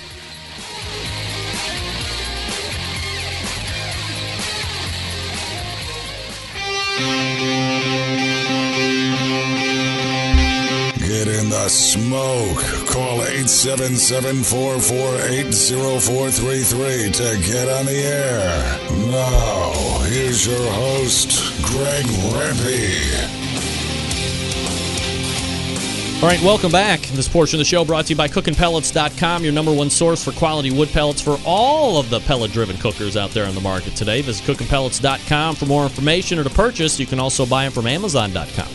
Get in the smoke. Call 877-448-0433 to get on the air. Now, here's your host, Greg Rempe. All right, welcome back. This portion of the show brought to you by CookingPellets.com, your number one source for quality wood pellets for all of the pellet-driven cookers out there on the market today. Visit CookingPellets.com for more information or to purchase. You can also buy them from Amazon.com.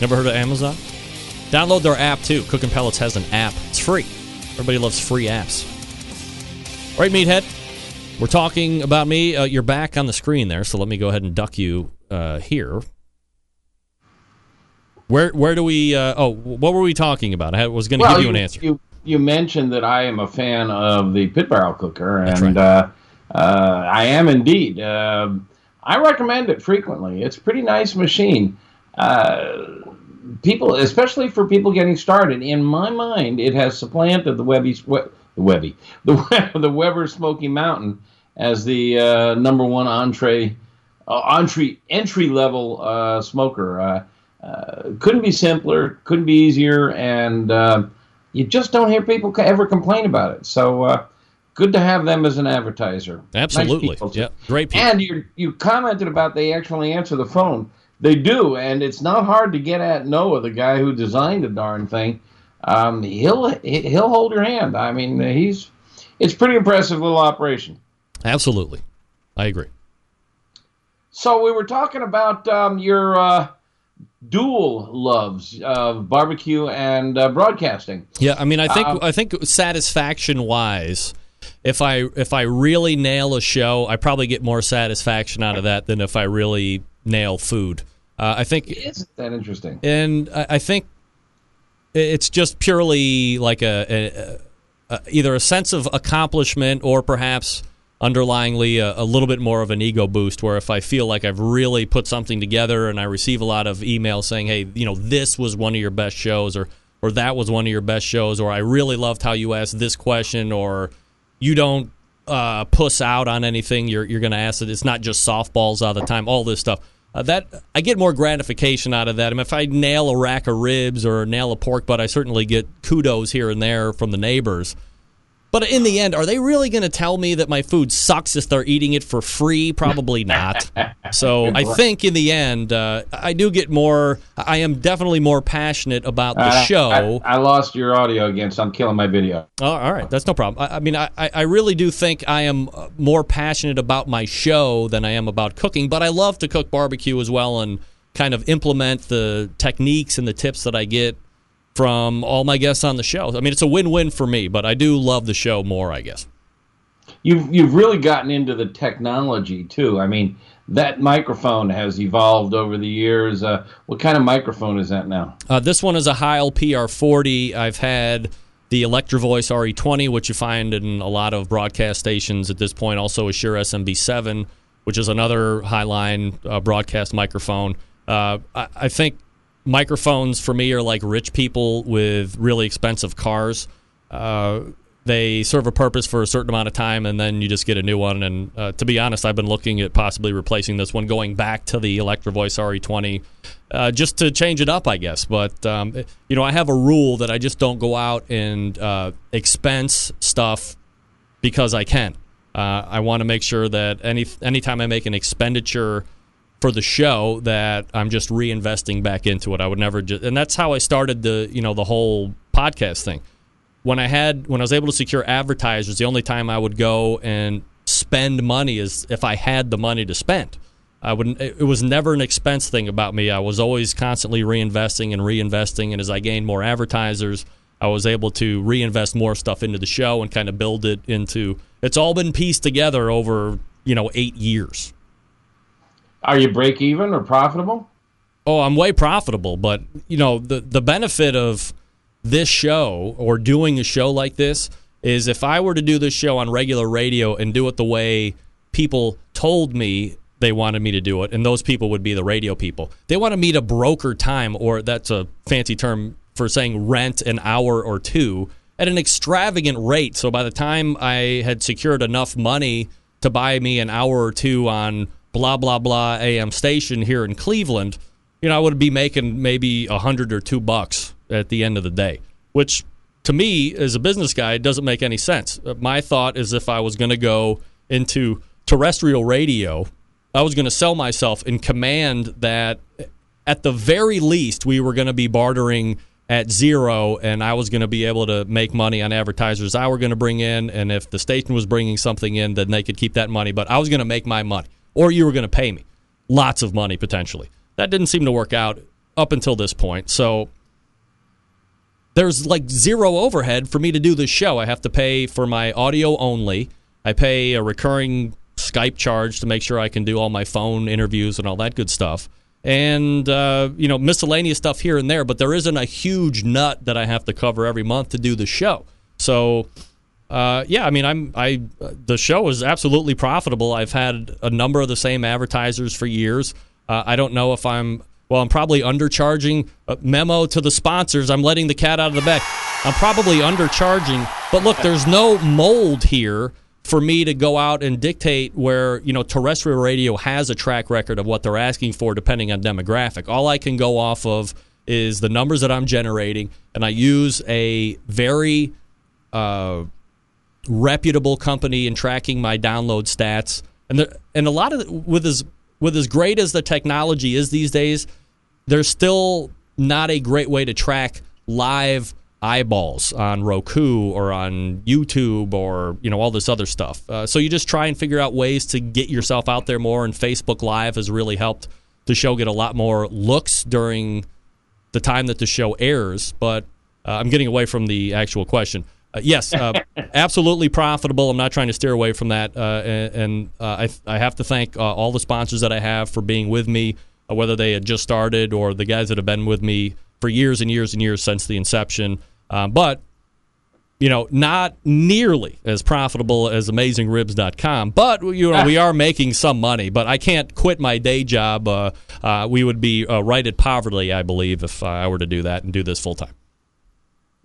Never heard of Amazon? Download their app too. Cooking Pellets has an app. It's free. Everybody loves free apps. All right, Meathead. We're talking about me. Uh, you're back on the screen there, so let me go ahead and duck you uh, here. Where where do we? Uh, oh, what were we talking about? I was going to give you an answer. You, you mentioned that I am a fan of the pit barrel cooker, and right. uh, uh, I am indeed. Uh, I recommend it frequently. It's a pretty nice machine. Uh, people, especially for people getting started, in my mind, it has supplanted the Webby, the Webby, the the Weber Smoky Mountain as the uh, number one entree, uh, entree entry level uh, smoker. Uh, uh, couldn't be simpler, couldn't be easier, and uh, you just don't hear people ever complain about it. So uh, good to have them as an advertiser. Absolutely. too. yeah. Great people. And you you commented about they actually answer the phone. They do, and it's not hard to get at Noah, the guy who designed the darn thing. Um, he'll he'll hold your hand. I mean, he's it's pretty impressive little operation. Absolutely. I agree. So we were talking about um, your uh, dual loves of barbecue and uh, broadcasting. Yeah, I mean, I think Um, I think satisfaction wise, if I if I really nail a show, I probably get more satisfaction out of that than if I really nail food. Uh, I think, Isn't that interesting? and I, I think it's just purely like a, a, a either a sense of accomplishment or perhaps underlyingly a, a little bit more of an ego boost where if I feel like I've really put something together and I receive a lot of emails saying, hey, you know, this was one of your best shows or or that was one of your best shows or I really loved how you asked this question or you don't uh, puss out on anything you're, you're going to ask it. It's not just softballs all the time, all this stuff. Uh, that I get more gratification out of that. I mean, if I nail a rack of ribs or nail a pork butt, I certainly get kudos here and there from the neighbors. But in the end, are they really going to tell me that my food sucks if they're eating it for free? Probably not. So I think in the end, uh, I do get more. I am definitely more passionate about the Uh, show. I, I lost your audio again, so I'm killing my video. Oh, all right, that's no problem. I, I mean, I, I I really do think I am uh, more passionate about my show than I am about cooking, but I love to cook barbecue as well and kind of implement the techniques and the tips that I get from all my guests on the show. I mean, it's a win-win for me, but I do love the show more, I guess. You've you've really gotten into the technology too. I mean, that microphone has evolved over the years. Uh, what kind of microphone is that now? Uh, this one is a Heil PR40. I've had the Electro Voice RE20, which you find in a lot of broadcast stations at this point. Also, a Shure SMB7, which is another Highline uh, broadcast microphone. Uh, I, I think microphones for me are like rich people with really expensive cars. Uh, they serve a purpose for a certain amount of time, and then you just get a new one. And uh, to be honest, I've been looking at possibly replacing this one, going back to the Electrovoice RE20, uh, just to change it up, I guess. But um, you know, I have a rule that I just don't go out and uh, expense stuff because I can. Uh, I want to make sure that any anytime I make an expenditure for the show, that I'm just reinvesting back into it. I would never just, and that's how I started the you know the whole podcast thing when I had when I was able to secure advertisers, the only time I would go and spend money is if I had the money to spend. I would it was never an expense thing about me. I was always constantly reinvesting and reinvesting and as I gained more advertisers, I was able to reinvest more stuff into the show and kind of build it into it's all been pieced together over, you know, 8 years. Are you break even or profitable? Oh, I'm way profitable, but you know, the the benefit of this show or doing a show like this is if I were to do this show on regular radio and do it the way people told me they wanted me to do it, and those people would be the radio people. They wanted me to broker time, or that's a fancy term for saying rent an hour or two at an extravagant rate. So by the time I had secured enough money to buy me an hour or two on blah blah blah AM station here in Cleveland, you know, I would be making maybe a hundred or two bucks at the end of the day, which to me, as a business guy, it doesn't make any sense. Uh, My thought is if I was going to go into terrestrial radio, I was going to sell myself and command that at the very least we were going to be bartering at zero and I was going to be able to make money on advertisers I were going to bring in and if the station was bringing something in then they could keep that money but I was going to make my money or you were going to pay me lots of money potentially. That didn't seem to work out up until this point. So there's like zero overhead for me to do this show. I have to pay for my audio only. I pay a recurring Skype charge to make sure I can do all my phone interviews and all that good stuff. and uh, you know miscellaneous stuff here and there. But there isn't a huge nut that I have to cover every month to do the show. So. Uh, yeah, I mean, I'm I. The show is absolutely profitable. I've had a number of the same advertisers for years. Uh, I don't know if I'm well. I'm probably undercharging. A memo to the sponsors. I'm letting the cat out of the bag. I'm probably undercharging. But look, there's no mold here for me to go out and dictate where you know terrestrial radio has a track record of what they're asking for depending on demographic. All I can go off of is the numbers that I'm generating, and I use a very uh, reputable company in tracking my download stats. And and a lot of the, with as with as great as the technology is these days, there's still not a great way to track live eyeballs on Roku or on YouTube or you know all this other stuff. Uh, so you just try and figure out ways to get yourself out there more. And Facebook Live has really helped the show get a lot more looks during the time that the show airs. But uh, I'm getting away from the actual question. Uh, yes, uh, absolutely profitable. I'm not trying to steer away from that, uh, and, and uh, I, I have to thank uh, all the sponsors that I have for being with me, uh, whether they had just started or the guys that have been with me for years and years and years since the inception. but you know, not nearly as profitable as AmazingRibs.com, but you know, we are making some money. But I can't quit my day job. we would be right at poverty, I believe, if I were to do that and do this full time.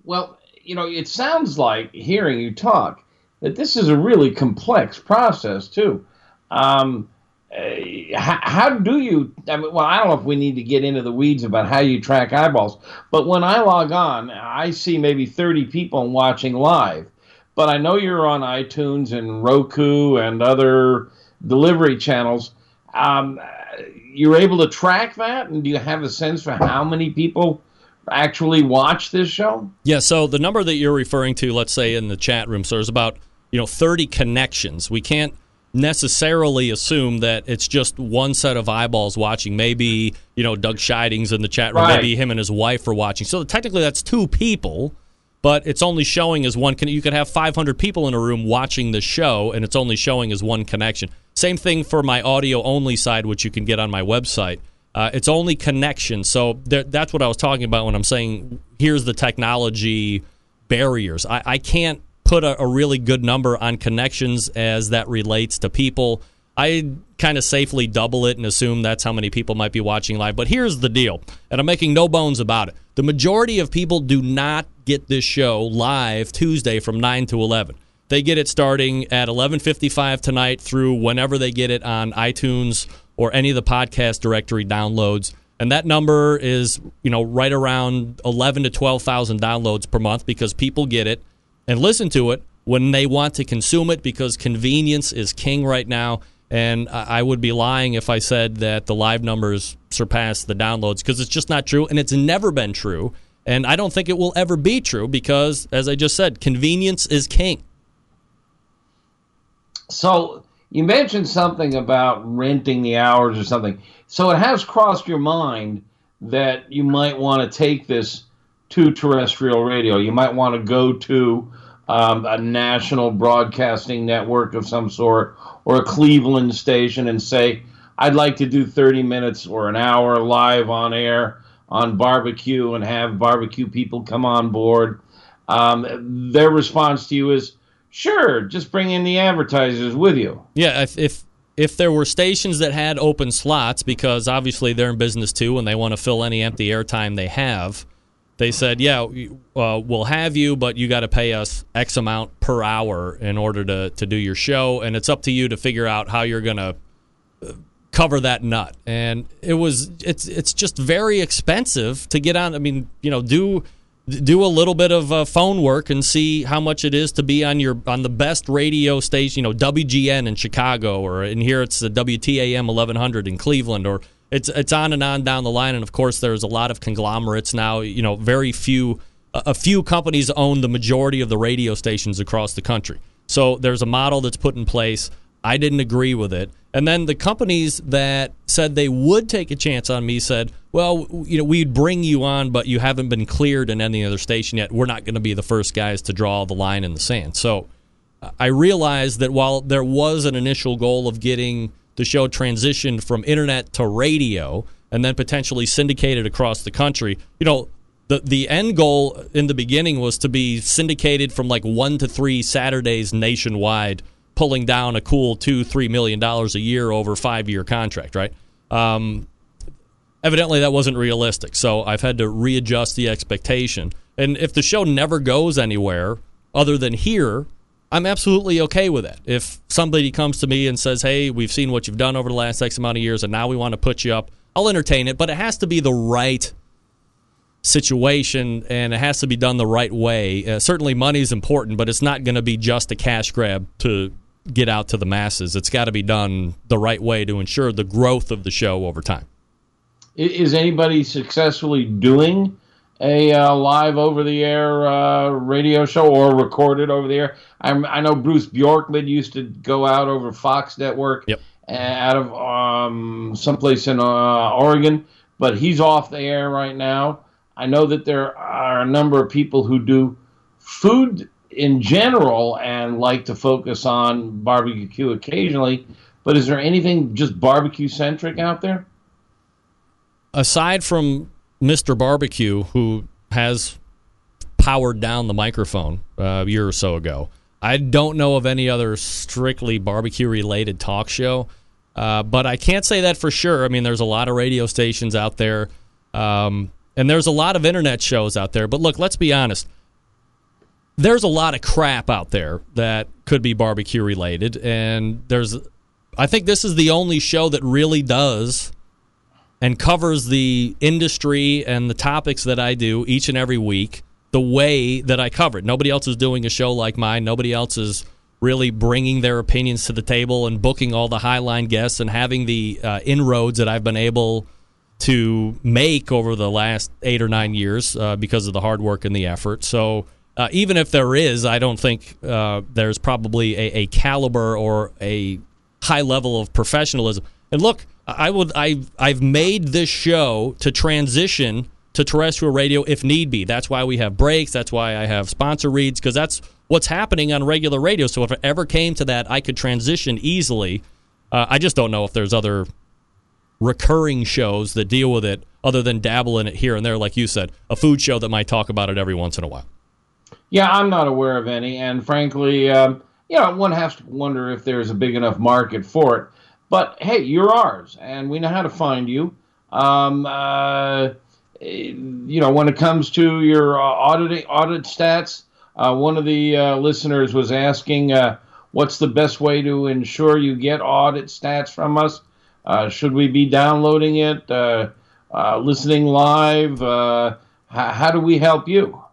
Well, you know, it sounds like hearing you talk that this is a really complex process too. Um, uh, how, how, do you? I mean, well, I don't know if we need to get into the weeds about how you track eyeballs, but when I log on, I see maybe 30 people watching live. But I know you're on iTunes and Roku and other delivery channels. Um, you're able to track that, and do you have a sense for how many people actually watch this show? Yeah, so the number that you're referring to, let's say in the chat room, so there's about, you know, 30 connections. We can't necessarily assume that it's just one set of eyeballs watching. Maybe, you know, Doug Scheiding's in the chat room, right. maybe him and his wife are watching. So technically that's two people, but it's only showing as one con- you could have 500 people in a room watching the show and it's only showing as one connection. Same thing for my audio only side which you can get on my website. Uh, it's only connection. So that's what I was talking about when I'm saying here's the technology barriers. I, I can't put a, a, really good number on connections as that relates to people. I kind of safely double it and assume that's how many people might be watching live. But here's the deal, and I'm making no bones about it. The majority of people do not get this show live Tuesday from 9 to 11. They get it starting at 11:55 tonight through whenever they get it on iTunes or any of the podcast directory downloads. And that number is, you know, right around 11 to 12,000 downloads per month because people get it and listen to it when they want to consume it because convenience is king right now. And I would be lying if I said that the live numbers surpass the downloads because it's just not true and it's never been true. And I don't think it will ever be true because, as I just said, convenience is king. So you mentioned something about renting the hours or something. So it has crossed your mind that you might want to take this to terrestrial radio. You might want to go to um, a national broadcasting network of some sort or a Cleveland station and say, I'd like to do 30 minutes or an hour live on air on barbecue and have barbecue people come on board. Um, their response to you is, Sure, just bring in the advertisers with you. Yeah, if, if if there were stations that had open slots, because obviously they're in business too, and they want to fill any empty airtime they have, they said, "Yeah, uh, we'll have you, but you got to pay us X amount per hour in order to to do your show, and it's up to you to figure out how you're to." Uh, cover that nut and it was it's it's just very expensive to get on i mean you know do do a little bit of uh, phone work and see how much it is to be on your on the best radio station, you know, WGN in Chicago, or in here it's the WTAM 1100 in Cleveland, or it's it's on and on down the line. And of course, there's a lot of conglomerates now. You know, very few a few companies own the majority of the radio stations across the country. So there's a model that's put in place. I didn't agree with it. And then the companies that said they would take a chance on me said, "Well, you know, we'd bring you on, but you haven't been cleared in any other station yet. We're not going to be the first guys to draw the line in the sand." So I realized that while there was an initial goal of getting the show transitioned from internet to radio, and then potentially syndicated across the country. You know, the the end goal in the beginning was to be syndicated from like one to three Saturdays nationwide, pulling down a cool two three million dollars a year over five year contract, right? Um, evidently, that wasn't realistic, so I've had to readjust the expectation. And if the show never goes anywhere other than here, I'm absolutely okay with that. If somebody comes to me and says, "Hey, we've seen what you've done over the last X amount of years, and now we want to put you up," I'll entertain it, but it has to be the right situation and it has to be done the right way. Uh, certainly, money is important, but it's not going to be just a cash grab to get out to the masses. It's got to be done the right way to ensure the growth of the show over time. Is anybody successfully doing a uh, live over the air uh, radio show or recorded over the air? I'm, i know Bruce Bjorkman used to go out over Fox Network yep. out of um, someplace in uh, Oregon, but he's off the air right now. I know that there are a number of people who do food in general and like to focus on barbecue occasionally, but is there anything just barbecue centric out there? Aside from Mr. Barbecue, who has powered down the microphone uh, a year or so ago, I don't know of any other strictly barbecue related talk show. Uh, but I can't say that for sure. I mean, there's a lot of radio stations out there. Um, and there's a lot of internet shows out there. But look, let's be honest. There's a lot of crap out there that could be barbecue related. And there's, I think this is the only show that really does and covers the industry and the topics that I do each and every week the way that I cover it. Nobody else is doing a show like mine. Nobody else is really bringing their opinions to the table and booking all the highline guests and having the uh, inroads that I've been able to make over the last eight or nine years uh, because of the hard work and the effort. So uh, even if there is, I don't think uh, there's probably a, a, caliber or a high level of professionalism. And look, I would I I've made this show to transition to terrestrial radio if need be. That's why we have breaks. That's why I have sponsor reads because that's what's happening on regular radio. So if it ever came to that, I could transition easily. Uh, I just don't know if there's other recurring shows that deal with it other than dabble in it here and there, like you said, a food show that might talk about it every once in a while. Yeah, I'm not aware of any, and frankly, um, you know, one has to wonder if there's a big enough market for it. But hey, you're ours, and we know how to find you. Um, uh, you know, when it comes to your uh, audit audit stats, uh, one of the uh, listeners was asking, uh, "What's the best way to ensure you get audit stats from us?" Uh, should we be downloading it, uh, listening live? How do we help you?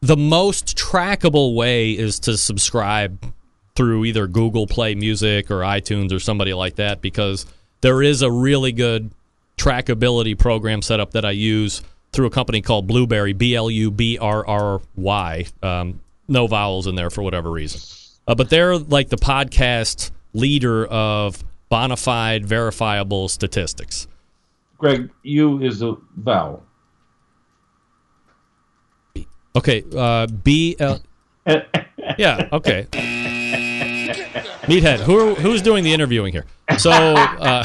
The most trackable way is to subscribe through either Google Play Music or iTunes or somebody like that because there is a really good trackability program set up that I use through a company called Blubrry, B L U B R R Y. Um, no vowels in there for whatever reason. Uh, but they're like the podcast leader of bona fide, verifiable statistics. Greg, U is a vowel. Okay, uh, B L. yeah, okay. Meathead, who who's doing the interviewing here? So, uh,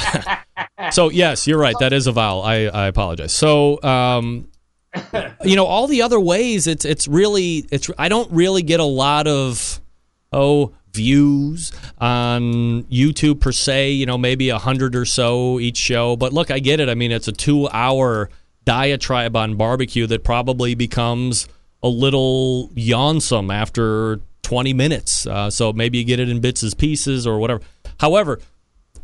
so yes, you're right. That is a vowel. I, I apologize. So, um, you know, all the other ways, it's it's really it's. I don't really get a lot of oh views on YouTube per se, you know, maybe a hundred or so each show. But look, I get it. I mean, it's a two hour diatribe on barbecue that probably becomes a little yawnsome after 20 minutes. Uh, so maybe you get it in bits and pieces or whatever. However,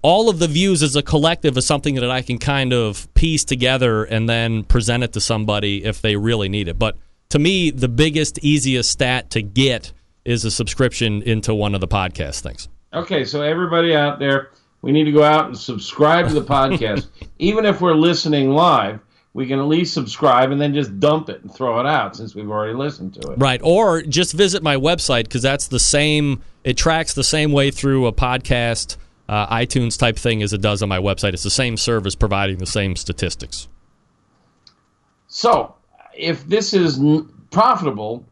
all of the views as a collective is something that I can kind of piece together and then present it to somebody if they really need it. But to me, the biggest, easiest stat to get is a subscription into one of the podcast things. Okay, so everybody out there, we need to go out and subscribe to the podcast. Even if we're listening live, we can at least subscribe and then just dump it and throw it out since we've already listened to it. Right. Or just visit my website because that's the same, it tracks the same way through a podcast, uh, iTunes type thing as it does on my website. It's the same service providing the same statistics. So, if this is n- profitable,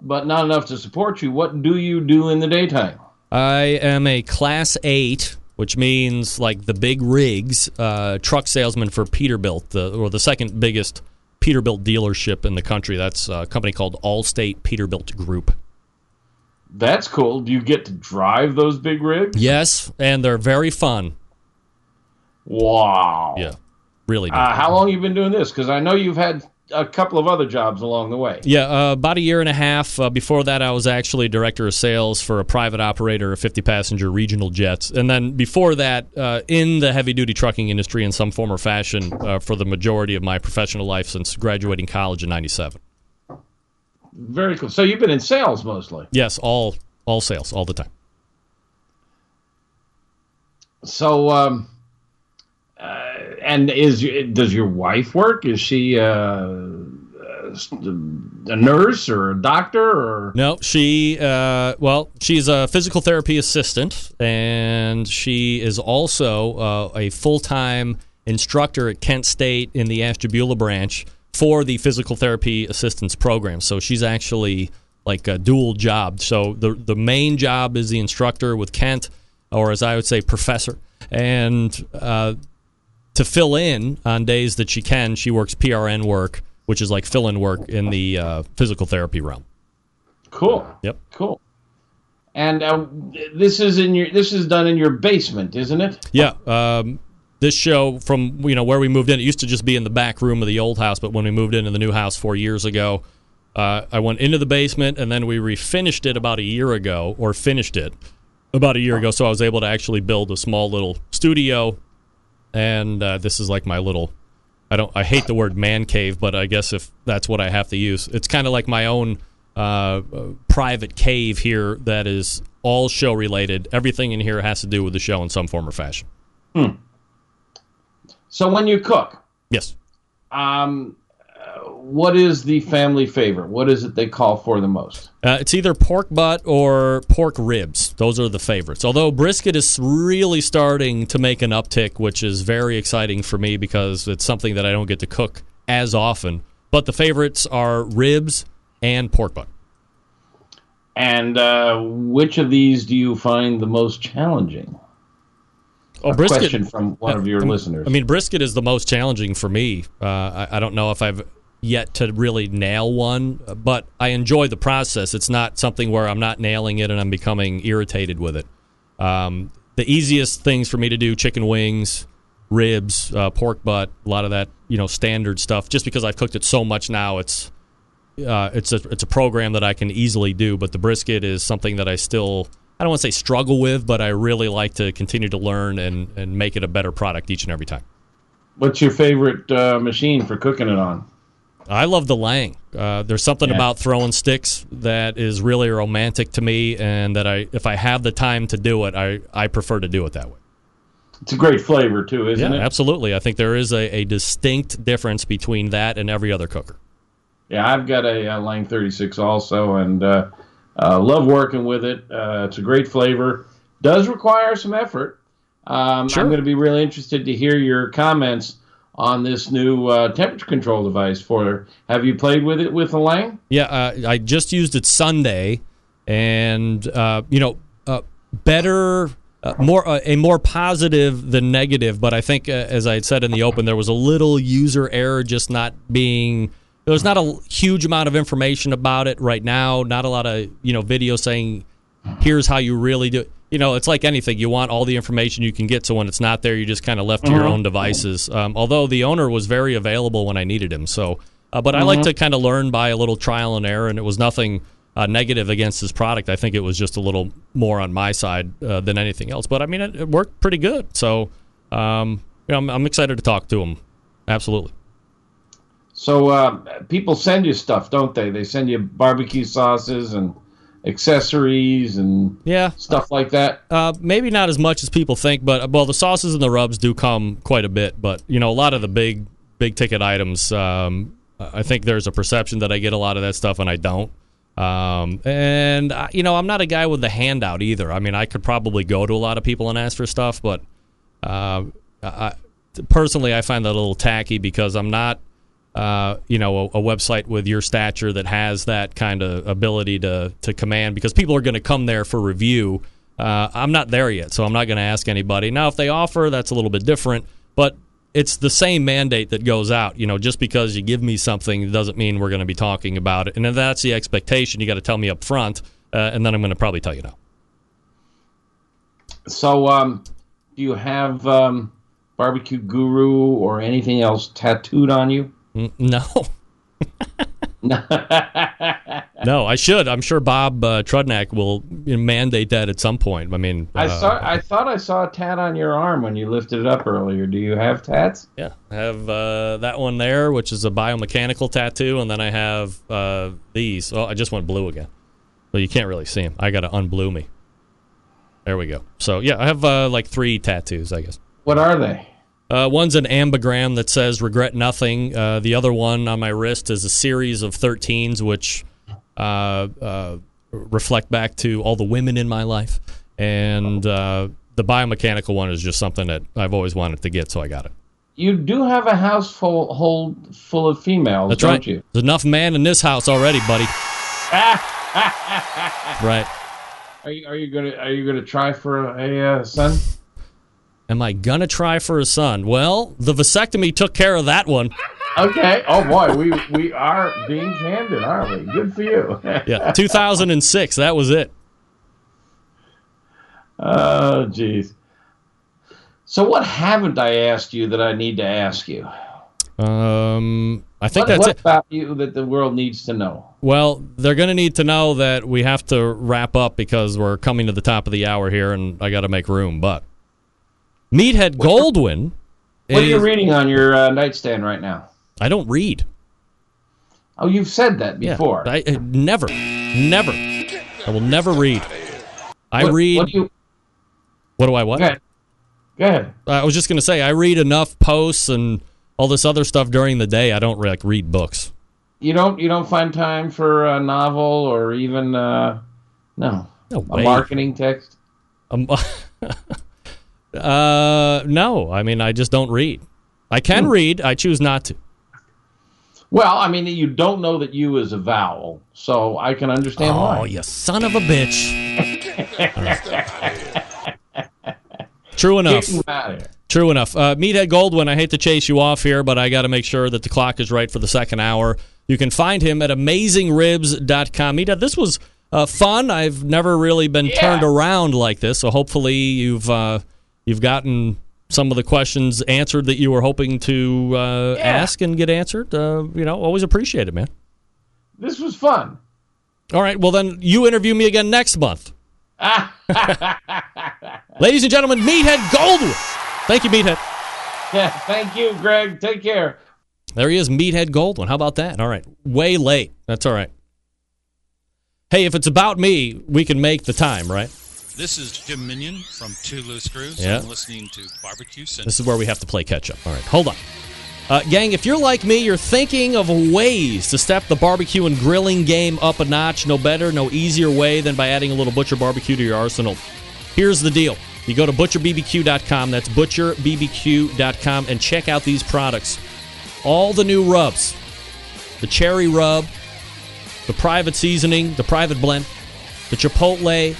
but not enough to support you, what do you do in the daytime? I am a class eight which means like the big rigs, uh, truck salesman for Peterbilt, the, or the second biggest Peterbilt dealership in the country. That's a company called Allstate Peterbilt Group. That's cool. Do you get to drive those big rigs? Yes, and they're very fun. Wow. Yeah, really. Uh, how long you been doing this? Because I know you've had a couple of other jobs along the way. Yeah, uh, about a year and a half. Uh, before that, I was actually director of sales for a private operator of 50 passenger regional jets. And then before that, uh, in the heavy duty trucking industry in some form or fashion uh, for the majority of my professional life since graduating college in 97. Very cool. So you've been in sales mostly. Yes, all all sales, all the time. So, um, uh, and is does your wife work? Is she uh, a nurse or a doctor or? No, she, uh, well, she's a physical therapy assistant, and she is also uh, a full time instructor at Kent State in the Ashtabula branch for the physical therapy assistance program. So she's actually like a dual job. So the the main job is the instructor with Kent, or as I would say, professor, and uh, to fill in on days that she can, she works PRN work, which is like fill in work in the uh, physical therapy realm. Cool. Yep. Cool. And uh, this is in your this is done in your basement, isn't it? Yeah. Um, this show from you know where we moved in, it used to just be in the back room of the old house, but when we moved into the new house four years ago, uh, I went into the basement and then we refinished it about a year ago, or finished it about a year ago. So I was able to actually build a small little studio, and uh, this is like my little. I don't. I hate the word man cave, but I guess if that's what I have to use, it's kind of like my own uh, private cave here that is all show related. Everything in here has to do with the show in some form or fashion. Hmm. So when you cook, yes, um, uh, what is the family favorite? What is it they call for the most? Uh, it's either pork butt or pork ribs. Those are the favorites. Although brisket is really starting to make an uptick, which is very exciting for me because it's something that I don't get to cook as often. But the favorites are ribs and pork butt. And uh, which of these do you find the most challenging? Oh, A brisket. question from one of your I- listeners. I mean, brisket is the most challenging for me. Uh, I, I don't know if I've yet to really nail one, but I enjoy the process. It's not something where I'm not nailing it and I'm becoming irritated with it. Um, the easiest things for me to do: chicken wings, ribs, uh, pork butt, a lot of that, you know, standard stuff. Just because I've cooked it so much now, it's uh, it's a it's a program that I can easily do. But the brisket is something that I still I don't want to say struggle with, but I really like to continue to learn and and make it a better product each and every time. What's your favorite uh, machine for cooking it on? I love the Lang. Uh, there's something Yeah. about throwing sticks that is really romantic to me, and that I if I have the time to do it, I I prefer to do it that way. It's a great flavor too, isn't yeah, it? absolutely. I think there is a, a distinct difference between that and every other cooker. Yeah, I've got a, uh Lang 36 also, and uh, uh, love working with it. Uh, it's a great flavor. Does require some effort. Um, Sure. I'm going to be really interested to hear your comments on this new uh, temperature control device. For her. have you played with it with Lang? Yeah, uh, I just used it Sunday, and uh, you know, uh, better, uh, more uh, a more positive than negative. But I think, as I had said in the open, there was a little user error, just not being. There's not a huge amount of information about it right now. Not a lot of you know video saying, "Here's how you really do." it. You know, it's like anything. You want all the information you can get, so when it's not there, you just kind of left to your own devices. Um, although the owner was very available when I needed him, so. Uh, but I like to kind of learn by a little trial and error, and it was nothing uh, negative against his product. I think it was just a little more on my side uh, than anything else. But I mean, it, it worked pretty good. So um, you know, I'm, I'm excited to talk to him. Absolutely. So uh, people send you stuff, don't they? They send you barbecue sauces and accessories and Yeah. stuff like that. Uh, maybe not as much as people think, but well, the sauces and the rubs do come quite a bit. But you know, a lot of the big, big ticket items, um, I think there's a perception that I get a lot of that stuff, and I don't. Um, and I, you know, I'm not a guy with the handout either. I mean, I could probably go to a lot of people and ask for stuff, but uh, I, personally, I find that a little tacky because I'm not. Uh, you know, a, a website with your stature that has that kind of ability to to command because people are going to come there for review Uh, I'm not there yet, so I'm not going to ask anybody. Now, if they offer, that's a little bit different, but it's the same mandate that goes out. You know, just because you give me something doesn't mean we're going to be talking about it. And that's the expectation, you got to tell me up front, uh, and then I'm going to probably tell you no. So, um, do you have um, barbecue guru or anything else tattooed on you? No. no, I should. I'm sure Bob uh, Trudnak will mandate that at some point. I mean, I uh, saw. I thought I saw a tat on your arm when you lifted it up earlier. Do you have tats? Yeah, I have uh, that one there, which is a biomechanical tattoo, and then I have uh, these. Oh, I just went blue again, so you can't really see them. I got to unblue me. There we go. So yeah, I have uh, like three tattoos, I guess. What are they? Uh, one's an ambigram that says "regret nothing." Uh, the other one on my wrist is a series of 13s, which uh, uh, reflect back to all the women in my life. And uh, the biomechanical one is just something that I've always wanted to get, so I got it. You do have a house full hold full of females, That's don't right. you? There's enough man in this house already, buddy. right. Are you, are you gonna Are you gonna try for a, a uh, son? Am I gonna try for a son? Well, the vasectomy took care of that one. Okay. Oh boy, we we are being candid, aren't we? Good for you. Yeah, 2006. That was it. oh, jeez. So what haven't I asked you that I need to ask you? Um, I think What, that's what it. about you that the world needs to know? Well, they're going to need to know that we have to wrap up because we're coming to the top of the hour here, and I got to make room. But Meathead Goldwyn. What are you reading on your uh, nightstand right now? I don't read. Oh, you've said that Yeah, before. I, I never, never. I will never read. I what, read. What do you? what do I what? Go ahead. Go ahead. I was just going to say I read enough posts and all this other stuff during the day. I don't like read books. You don't. You don't find time for a novel or even uh, no No a marketing text. Um, uh, no, I mean I just don't read. I can Hmm. read. I choose not to. Well, I mean, you don't know that you is a vowel, so I can understand Oh, why. you son of a bitch! True enough. Get him out of here. True enough. Uh, Meathead Goldwyn, I hate to chase you off here, but I got to make sure that the clock is right for the second hour. You can find him at amazingribs.com. Meathead, this was uh, fun. I've never really been Yeah. turned around like this, so hopefully you've uh, you've gotten some of the questions answered that you were hoping to uh, Yeah. ask and get answered. Uh, you know, always appreciate it, man. This was fun. All right, well then you interview me again next month. Ladies and gentlemen, Meathead Goldwyn. Thank you, Meathead. Yeah, thank you, Greg. Take care. There he is, Meathead Goldwyn. How about that? All right. Way late. That's all right. Hey, if it's about me, we can make the time, right? This is Jim Minion from Two Loose Screws. Yeah. I'm listening to Barbecue Central. This is where we have to play catch up. All right, hold on. Uh, gang, if you're like me, you're thinking of ways to step the barbecue and grilling game up a notch. No better, no easier way than by adding a little Butcher Barbecue to your arsenal. Here's the deal you go to butcherbbq.com, that's butcherbbq.com, and check out these products. All the new rubs the cherry rub, the private seasoning, the private blend, the chipotle,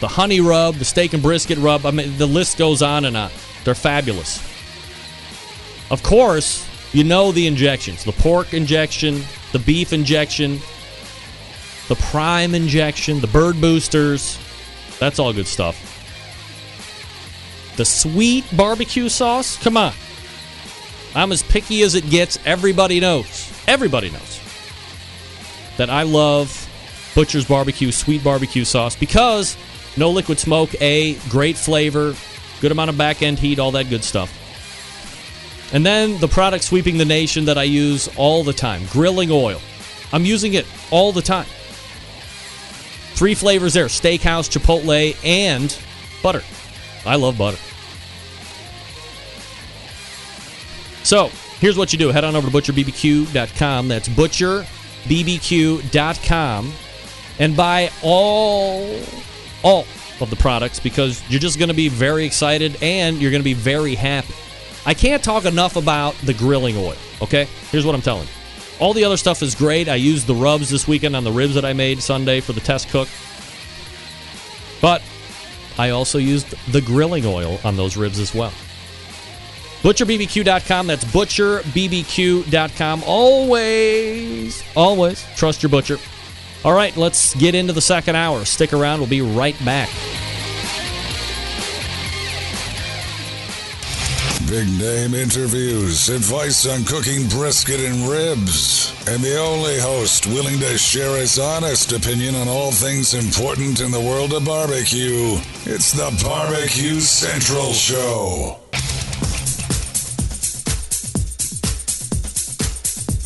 the honey rub, the steak and brisket rub. I mean, the list goes on and on. They're fabulous. Of course, you know the injections the pork injection, the beef injection, the prime injection, the bird boosters. That's all good stuff. The sweet barbecue sauce? Come on. I'm as picky as it gets. Everybody knows. Everybody knows that I love Butcher's Barbecue Sweet Barbecue Sauce because no liquid smoke, A, great flavor, good amount of back end heat, all that good stuff. And then the product sweeping the nation that I use all the time grilling oil. I'm using it all the time. Three flavors there steakhouse, chipotle, and butter. I love butter. So here's what you do head on over to butcherbbq.com. That's butcherbbq.com and buy all all of the products because you're just going to be very excited and you're going to be very happy. I can't talk enough about the grilling oil, okay? Here's what I'm telling you. All the other stuff is great. I used the rubs this weekend on the ribs that I made Sunday for the test cook. But I also used the grilling oil on those ribs as well. ButcherBBQ.com. That's ButcherBBQ.com. Always, always trust your butcher. All right, let's get into the second hour. Stick around. We'll be right back. Big name interviews, advice on cooking brisket and ribs, and the only host willing to share his honest opinion on all things important in the world of barbecue. It's the Barbecue Central Show.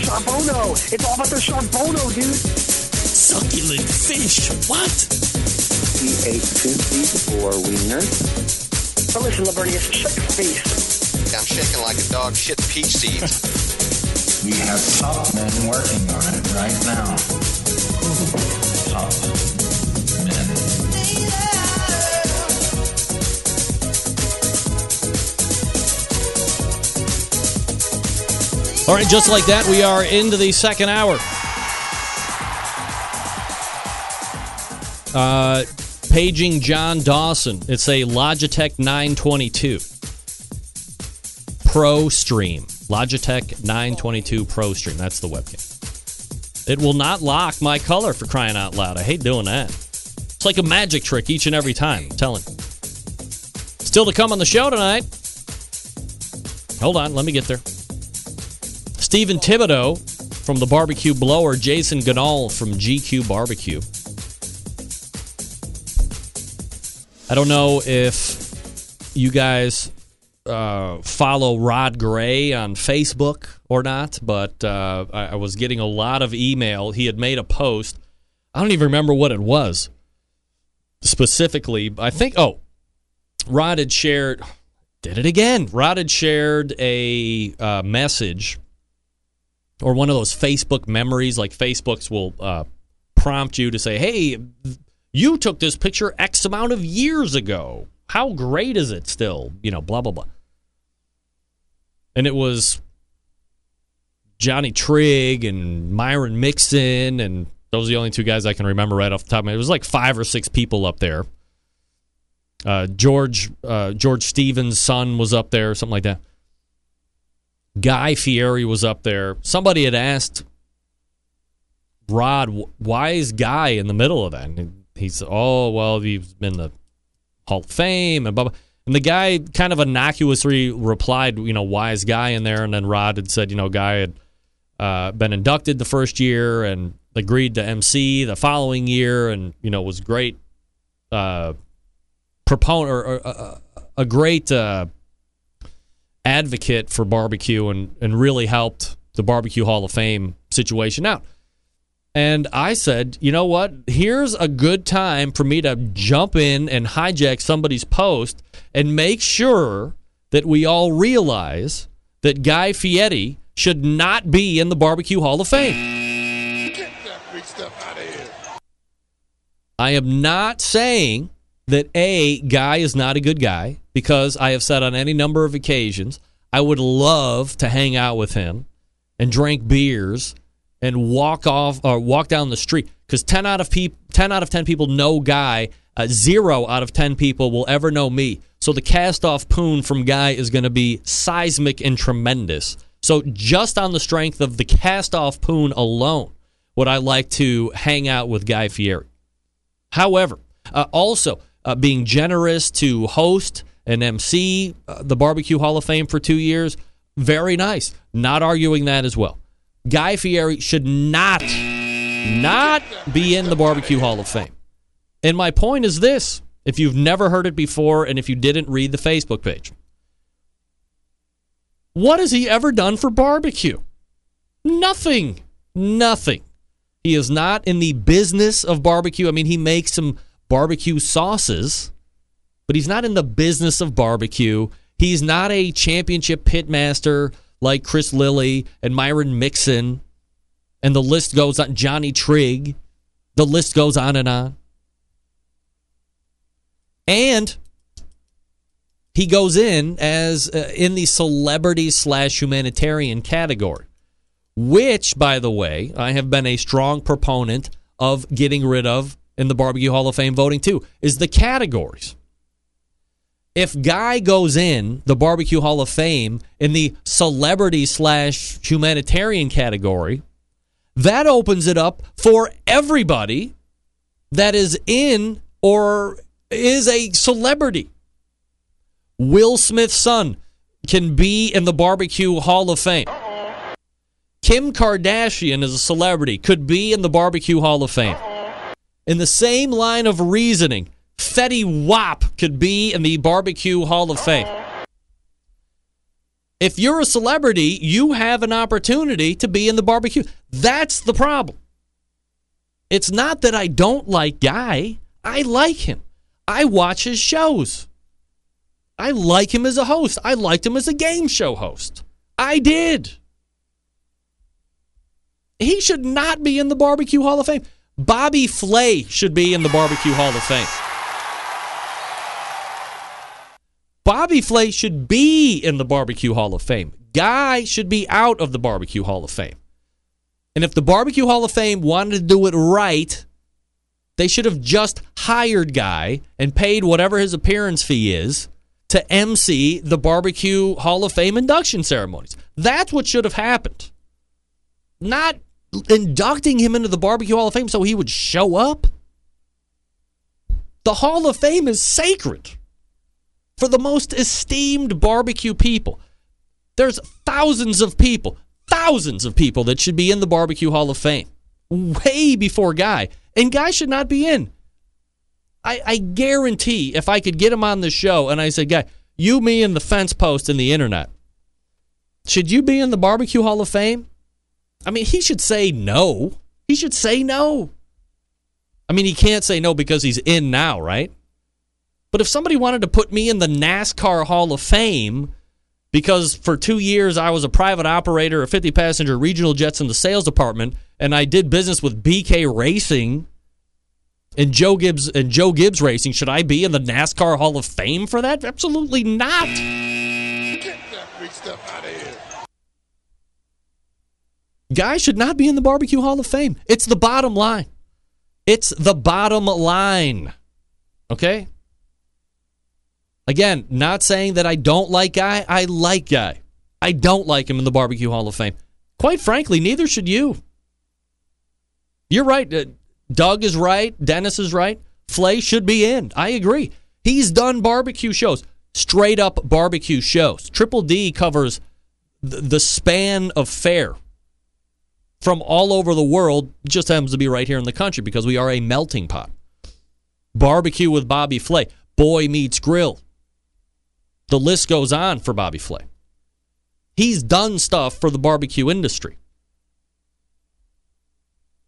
Charbono! It's all about the Charbono, dude! Succulent fish. What? He ate two feet or wiener. But listen, Libertius, shut your face. I'm shaking like a dog shit peach seed. We have top men working on it right now. Top All right, just like that, we are into the second hour. Uh, paging John Dawson. It's a Logitech 922 Pro Stream. Logitech 922 Pro Stream. That's the webcam. It will not lock my color for crying out loud. I hate doing that. It's like a magic trick each and every time. I'm telling. Still to come on the show tonight. Hold on, let me get there. Stephen Thibodeau from the Barbecue Blower, Jason Ganyard from GQue Barbecue. I don't know if you guys uh, follow Rod Gray on Facebook or not, but uh, I, I was getting a lot of email. He had made a post. I don't even remember what it was specifically. I think, oh, Rod had shared, did it again. Rod had shared a uh, message or one of those Facebook memories, like Facebook's will uh, prompt you to say, hey, you took this picture X amount of years ago. How great is it still? You know, blah, blah, blah. And it was Johnny Trigg and Myron Mixon, and those are the only two guys I can remember right off the top of my head. It was like five or six people up there. Uh, George uh, George Stevens' son was up there, something like that. Guy Fieri was up there. Somebody had asked Rod, "Wh- why is Guy in the middle of that? And said, oh, well, he's been the Hall of Fame and blah, blah. And the guy kind of innocuously replied, you know, why is Guy in there? And then Rod had said, you know, Guy had uh, been inducted the first year and agreed to MC the following year and, you know, was great uh, proponent or, or uh, a great uh, advocate for barbecue and, and really helped the Barbecue Hall of Fame situation out. And I said, you know what? Here's a good time for me to jump in and hijack somebody's post and make sure that we all realize that Guy Fieri should not be in the Barbecue Hall of Fame. I am not saying that A, Guy is not a good guy because I have said on any number of occasions I would love to hang out with him and drink beers and walk off or walk down the street because 10 out of peop 10 out of 10 people know Guy, uh, 0 out of 10 people will ever know me. So the cast off poon from Guy is going to be seismic and tremendous. So just on the strength of the cast off poon alone would I like to hang out with Guy Fieri. However, uh, also uh, being generous to host and MC uh, the Barbecue Hall of Fame for two years, very nice. Not arguing that as well. Guy Fieri should not, not be in the Barbecue Hall of Fame. And my point is this if you've never heard it before and if you didn't read the Facebook page, what has he ever done for barbecue? Nothing. Nothing. He is not in the business of barbecue. I mean, he makes some barbecue sauces, but he's not in the business of barbecue. He's not a championship pitmaster like Chris Lilly and Myron Mixon, and the list goes on. Johnny Trigg, the list goes on and on. And he goes in as uh, in the celebrity slash humanitarian category, which, by the way, I have been a strong proponent of getting rid of in the Barbecue Hall of Fame voting too, is the categories. If Guy goes in the Barbecue Hall of Fame in the celebrity slash humanitarian category, that opens it up for everybody that is in or is a celebrity. Will Smith's son can be in the Barbecue Hall of Fame. Kim Kardashian is a celebrity, could be in the Barbecue Hall of Fame. In the same line of reasoning, Fetty Wap could be in the Barbecue Hall of Fame. If you're a celebrity, you have an opportunity to be in the barbecue. That's the problem. It's not that I don't like Guy. I like him. I watch his shows. I like him as a host. I liked him as a game show host. I did. He should not be in the Barbecue Hall of Fame. Bobby Flay should be in the Barbecue Hall of Fame. Bobby Flay should be in the Barbecue Hall of Fame. Guy should be out of the Barbecue Hall of Fame. And if the Barbecue Hall of Fame wanted to do it right, they should have just hired Guy and paid whatever his appearance fee is to MC the Barbecue Hall of Fame induction ceremonies. That's what should have happened. Not inducting him into the Barbecue Hall of Fame so he would show up. The Hall of Fame is sacred for the most esteemed barbecue people. There's thousands of people, thousands of people that should be in the Barbecue Hall of Fame way before Guy. And Guy should not be in. I, I guarantee if I could get him on the show and I said, Guy, you, me, and the fence post and the internet, should you be in the Barbecue Hall of Fame? I mean, he should say no. He should say no. I mean, he can't say no because he's in now, right? But if somebody wanted to put me in the NASCAR Hall of Fame because for two years I was a private operator of 50 passenger regional jets in the sales department and I did business with BK Racing and Joe Gibbs and Joe Gibbs Racing, should I be in the NASCAR Hall of Fame for that? Absolutely not. Get that free stuff out of here. Guys should not be in the Barbecue Hall of Fame. It's the bottom line. It's the bottom line. Okay? Again, not saying that I don't like Guy. I like Guy. I don't like him in the Barbecue Hall of Fame. Quite frankly, neither should you. You're right. Uh, Doug is right. Dennis is right. Flay should be in. I agree. He's done barbecue shows, straight up barbecue shows. Triple D covers the span of fare from all over the world. Just happens to be right here in the country because we are a melting pot. Barbecue with Bobby Flay. Boy meets grill. The list goes on for Bobby Flay. He's done stuff for the barbecue industry.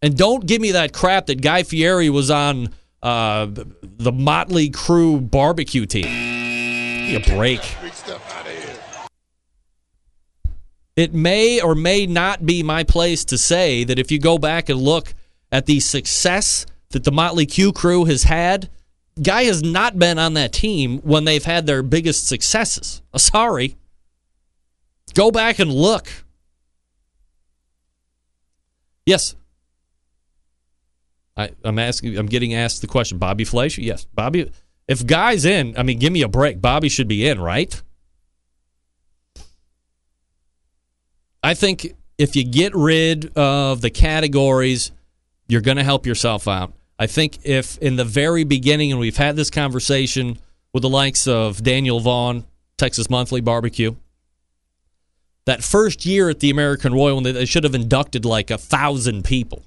And don't give me that crap that Guy Fieri was on uh, the Motley Crew barbecue team. Give me a break. It may or may not be my place to say that if you go back and look at the success that the Motley Q crew has had, Guy has not been on that team when they've had their biggest successes. Uh, sorry. Go back and look. Yes. I, I'm asking. I'm getting asked the question. Bobby Fleisch? Yes, Bobby. If Guy's in, I mean, give me a break. Bobby should be in, right? I think if you get rid of the categories, you're going to help yourself out. I think if in the very beginning, and we've had this conversation with the likes of Daniel Vaughn, Texas Monthly Barbecue, that first year at the American Royal, when they should have inducted like a thousand people,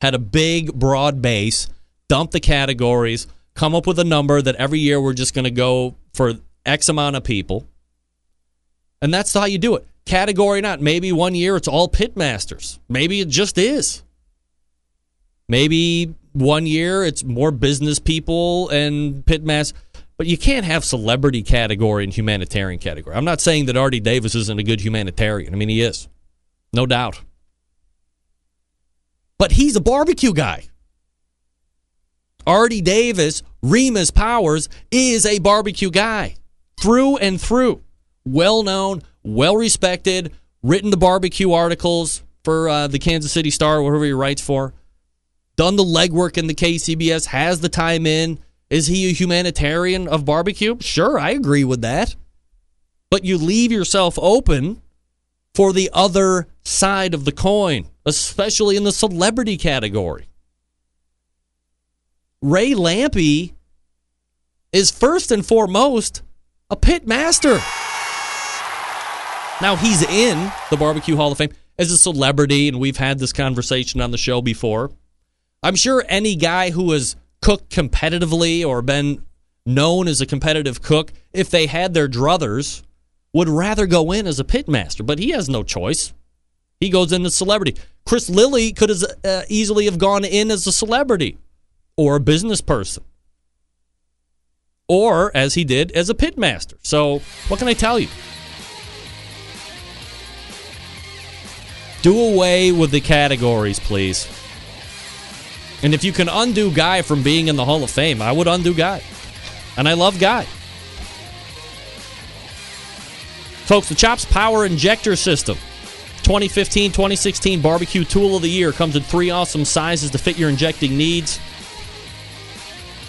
had a big, broad base, dump the categories, come up with a number that every year we're just going to go for X amount of people. And that's how you do it. Category not. Maybe one year it's all pitmasters. Maybe it just is. Maybe one year it's more business people and pitmasters. But you can't have celebrity category and humanitarian category. I'm not saying that Ardie Davis isn't a good humanitarian. I mean, he is. No doubt. But he's a barbecue guy. Ardie Davis, Remus Powers, is a barbecue guy through and through. Well known, well respected, written the barbecue articles for uh, the Kansas City Star, whatever he writes for. Done the legwork in the KCBS, has the time in. Is he a humanitarian of barbecue? Sure, I agree with that. But you leave yourself open for the other side of the coin, especially in the celebrity category. Ray Lampe is first and foremost a pit master. Now he's in the Barbecue Hall of Fame as a celebrity, and we've had this conversation on the show before. I'm sure any guy who has cooked competitively or been known as a competitive cook, if they had their druthers, would rather go in as a pitmaster, but he has no choice. He goes in as celebrity. Chris Lilly could as, uh, easily have gone in as a celebrity or a business person. Or, as he did, as a pitmaster. So, what can I tell you? Do away with the categories, please. And if you can undo Guy from being in the Hall of Fame, I would undo Guy. And I love Guy. Folks, the Chops Power Injector System. 2015 2016 Barbecue Tool of the Year comes in three awesome sizes to fit your injecting needs.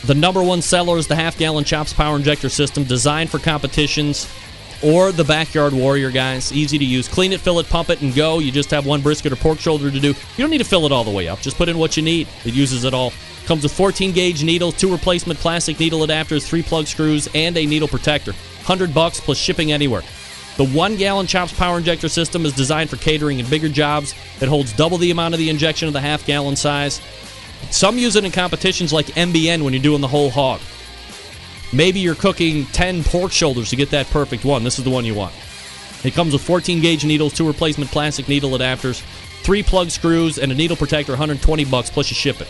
The number one seller is the half gallon Chops Power Injector System, designed for competitions or the Backyard Warrior, guys. Easy to use. Clean it, fill it, pump it, and go. You just have one brisket or pork shoulder to do. You don't need to fill it all the way up. Just put in what you need. It uses it all. Comes with 14 gauge needles, two replacement plastic needle adapters, three plug screws, and a needle protector. 100 bucks plus shipping anywhere. The one gallon Chops Power Injector System is designed for catering and bigger jobs. It holds double the amount of the injection of the half gallon size. Some use it in competitions like MBN when you're doing the whole hog. Maybe you're cooking 10 pork shoulders to get that perfect one. This is the one you want. It comes with 14 gauge needles, two replacement plastic needle adapters, three plug screws, and a needle protector, 120 bucks plus you ship it.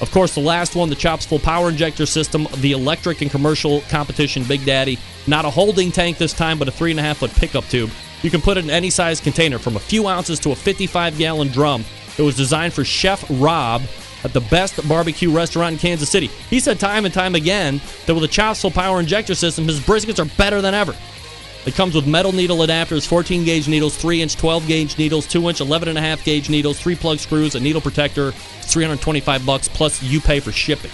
Of course, the last one, the Chops Full Power Injector System, the electric and commercial competition Big Daddy. Not a holding tank this time, but a three and a half foot pickup tube. You can put it in any size container, from a few ounces to a 55 gallon drum. It was designed for Chef Rob at the best barbecue restaurant in Kansas City. He said time and time again that with a Chops Power Injector System, his briskets are better than ever. It comes with metal needle adapters, 14 gauge needles, 3 inch 12 gauge needles, 2 inch 11 and a half gauge needles, 3 plug screws, a needle protector. It's 325 bucks plus you pay for shipping.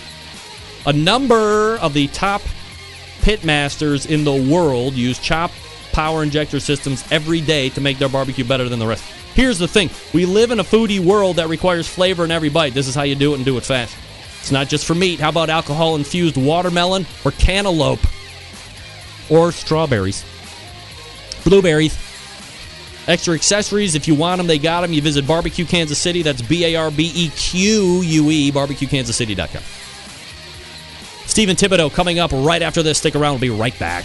A number of the top pit masters in the world use chop power injector systems every day to make their barbecue better than the rest. Here's the thing we live in a foodie world that requires flavor in every bite. This is how you do it and do it fast. It's not just for meat. How about alcohol infused watermelon or cantaloupe or strawberries? Blueberries. Extra accessories, if you want them, they got them. You visit Barbecue Kansas City. That's B A R B E Q U E, barbecuekansascity.com. Stephen Thibodeau coming up right after this. Stick around. We'll be right back.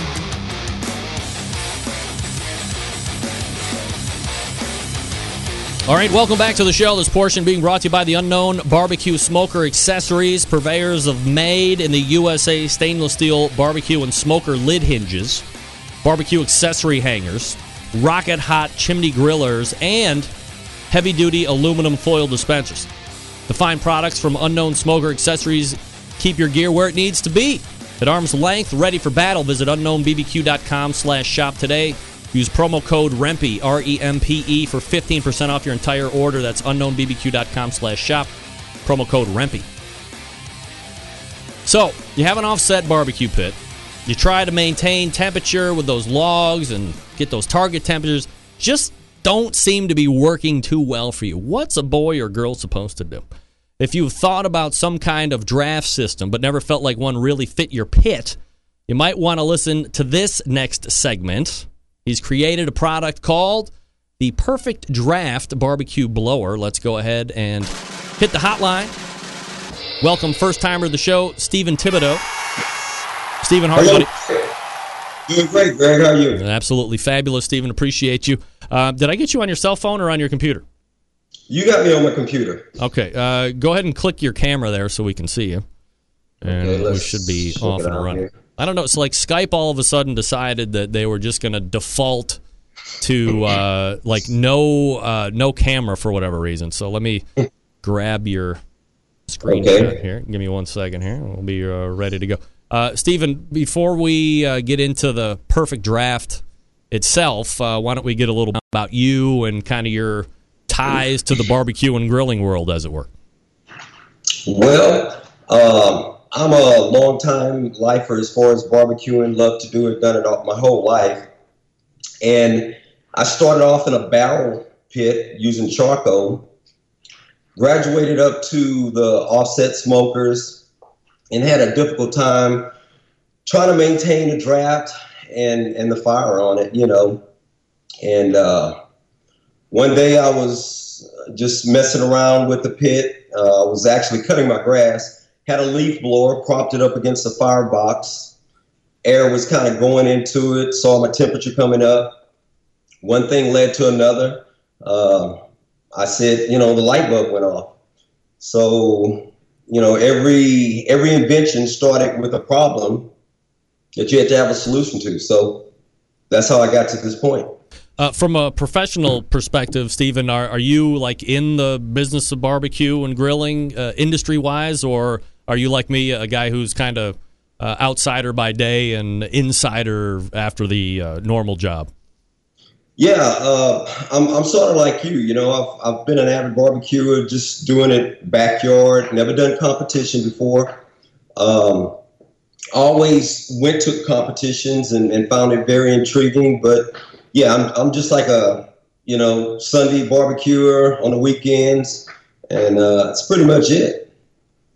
All right, welcome back to the show. This portion being brought to you by the Unknown Barbecue Smoker Accessories, purveyors of made in the USA stainless steel barbecue and smoker lid hinges, barbecue accessory hangers, rocket hot chimney grillers, and heavy duty aluminum foil dispensers. The fine products from Unknown Smoker Accessories keep your gear where it needs to be. At arm's length, ready for battle, visit unknownbbq.com slash shop today. Use promo code REMPE, R-E-M-P-E, for 15% off your entire order. That's unknownbbq.com slash shop. Promo code REMPE. So, you have an offset barbecue pit. You try to maintain temperature with those logs and get those target temperatures. Just don't seem to be working too well for you. What's a boy or girl supposed to do? If you've thought about some kind of draft system but never felt like one really fit your pit, you might want to listen to this next segment. He's created a product called the perfect draft barbecue blower. Let's go ahead and hit the hotline. Welcome, first timer of the show, Stephen Thibodeau. Stephen, how are? Doing great, Greg. How are you? Absolutely fabulous, Stephen. Appreciate you. Uh, did I get you on your cell phone or on your computer? You got me on my computer. Okay. Uh, go ahead and click your camera there so we can see you. And Okay, we should be off and running. here. I don't know. It's like Skype all of a sudden decided that they were just going to default to uh, like no uh, no camera for whatever reason. So let me grab your screenshot Okay. here. Give me one second here. We'll be uh, ready to go. Uh, Stephen, before we uh, get into the perfect draft itself, uh, why don't we get a little about you and kind of your ties to the barbecue and grilling world, as it were? Well, um, I'm a long time lifer as far as barbecuing. Love to do it. Done it all, my whole life. And I started off in a barrel pit using charcoal. Graduated up to the offset smokers, and had a difficult time trying to maintain the draft and and the fire on it. You know, and uh, one day I was just messing around with the pit. Uh, I was actually cutting my grass. Had a leaf blower propped it up against the firebox. Air was kind of going into it. Saw my temperature coming up. One thing led to another. Uh, I said, you know, the light bulb went off. So, you know, every every invention started with a problem that you had to have a solution to. So that's how I got to this point. Uh, from a professional perspective, Stephen, are, are you like in the business of barbecue and grilling uh, industry wise, or are you like me, a guy who's kind of uh, outsider by day and insider after the uh, normal job? Yeah, uh, I'm, I'm sort of like you. You know, I've, I've been an avid barbecuer, just doing it backyard, never done competition before. Um, always went to competitions and, and found it very intriguing. But yeah, I'm, I'm just like a, you know, Sunday barbecuer on the weekends. And uh, that's pretty much it.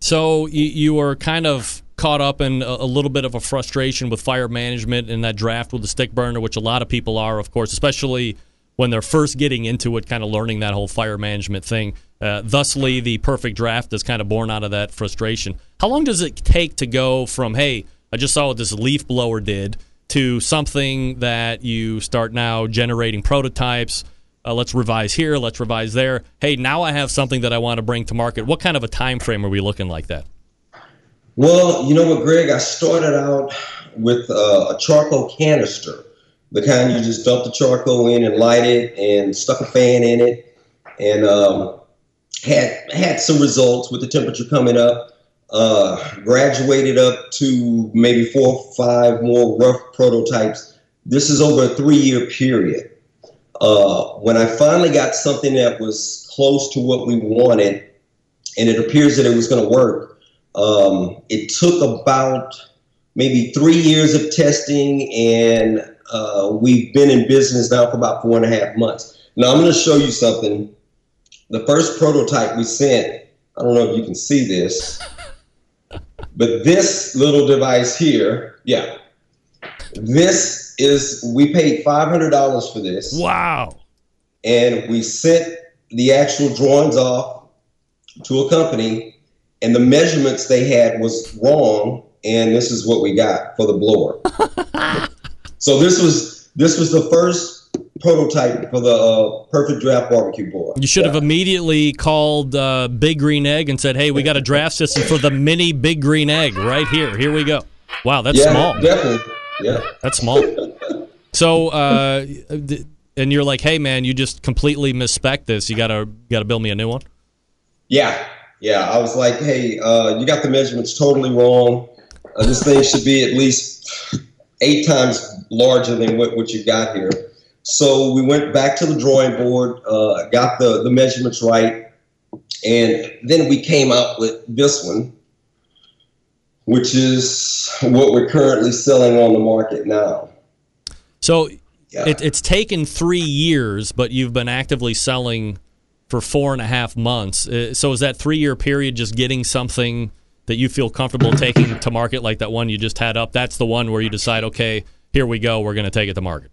So you, you were kind of caught up in a, a little bit of a frustration with fire management in that draft with the stick burner, which a lot of people are, of course, especially when they're first getting into it, kind of learning that whole fire management thing. Uh, thusly, the perfect draft is kind of born out of that frustration. How long does it take to go from, hey, I just saw what this leaf blower did, to something that you start now generating prototypes? Uh, let's revise here, let's revise there. Hey, now I have something that I want to bring to market. What kind of a time frame are we looking like that? Well, you know what, Greg? I started out with uh, a charcoal canister, the kind you just dump the charcoal in and light it, and stuck a fan in it, and um, had had some results with the temperature coming up. Uh, graduated up to maybe four or five more rough prototypes. This is over a three year period. Uh, when I finally got something that was close to what we wanted, and it appears that it was going to work, um, it took about maybe three years of testing, and uh, we've been in business now for about four and a half months. Now, I'm going to show you something. The first prototype we sent, I don't know if you can see this, but this little device here, yeah, this is, we paid $500 for this. Wow. And we sent the actual drawings off to a company and the measurements they had was wrong and this is what we got for the blower so this was this was the first prototype for the uh, perfect draft barbecue blower You should have immediately called uh, Big Green Egg and said, "Hey, we got a draft system for the mini Big Green Egg right here. Here we go." Wow, that's yeah small. definitely yeah That's small. So, uh, and you're like, "Hey, man, you just completely misspec this. You gotta gotta build me a new one." yeah. Yeah. I was like hey uh, you got the measurements totally wrong. Uh, this thing should be at least eight times larger than what, what you got here. So we went back to the drawing board uh, got the, the measurements right and then we came out with this one which is what we're currently selling on the market now So it, it's taken three years, but you've been actively selling for four and a half months. Uh, so is that three year period just getting something that you feel comfortable taking to market, like that one you just had up? That's the one where you decide, okay, here we go, we're going to take it to market.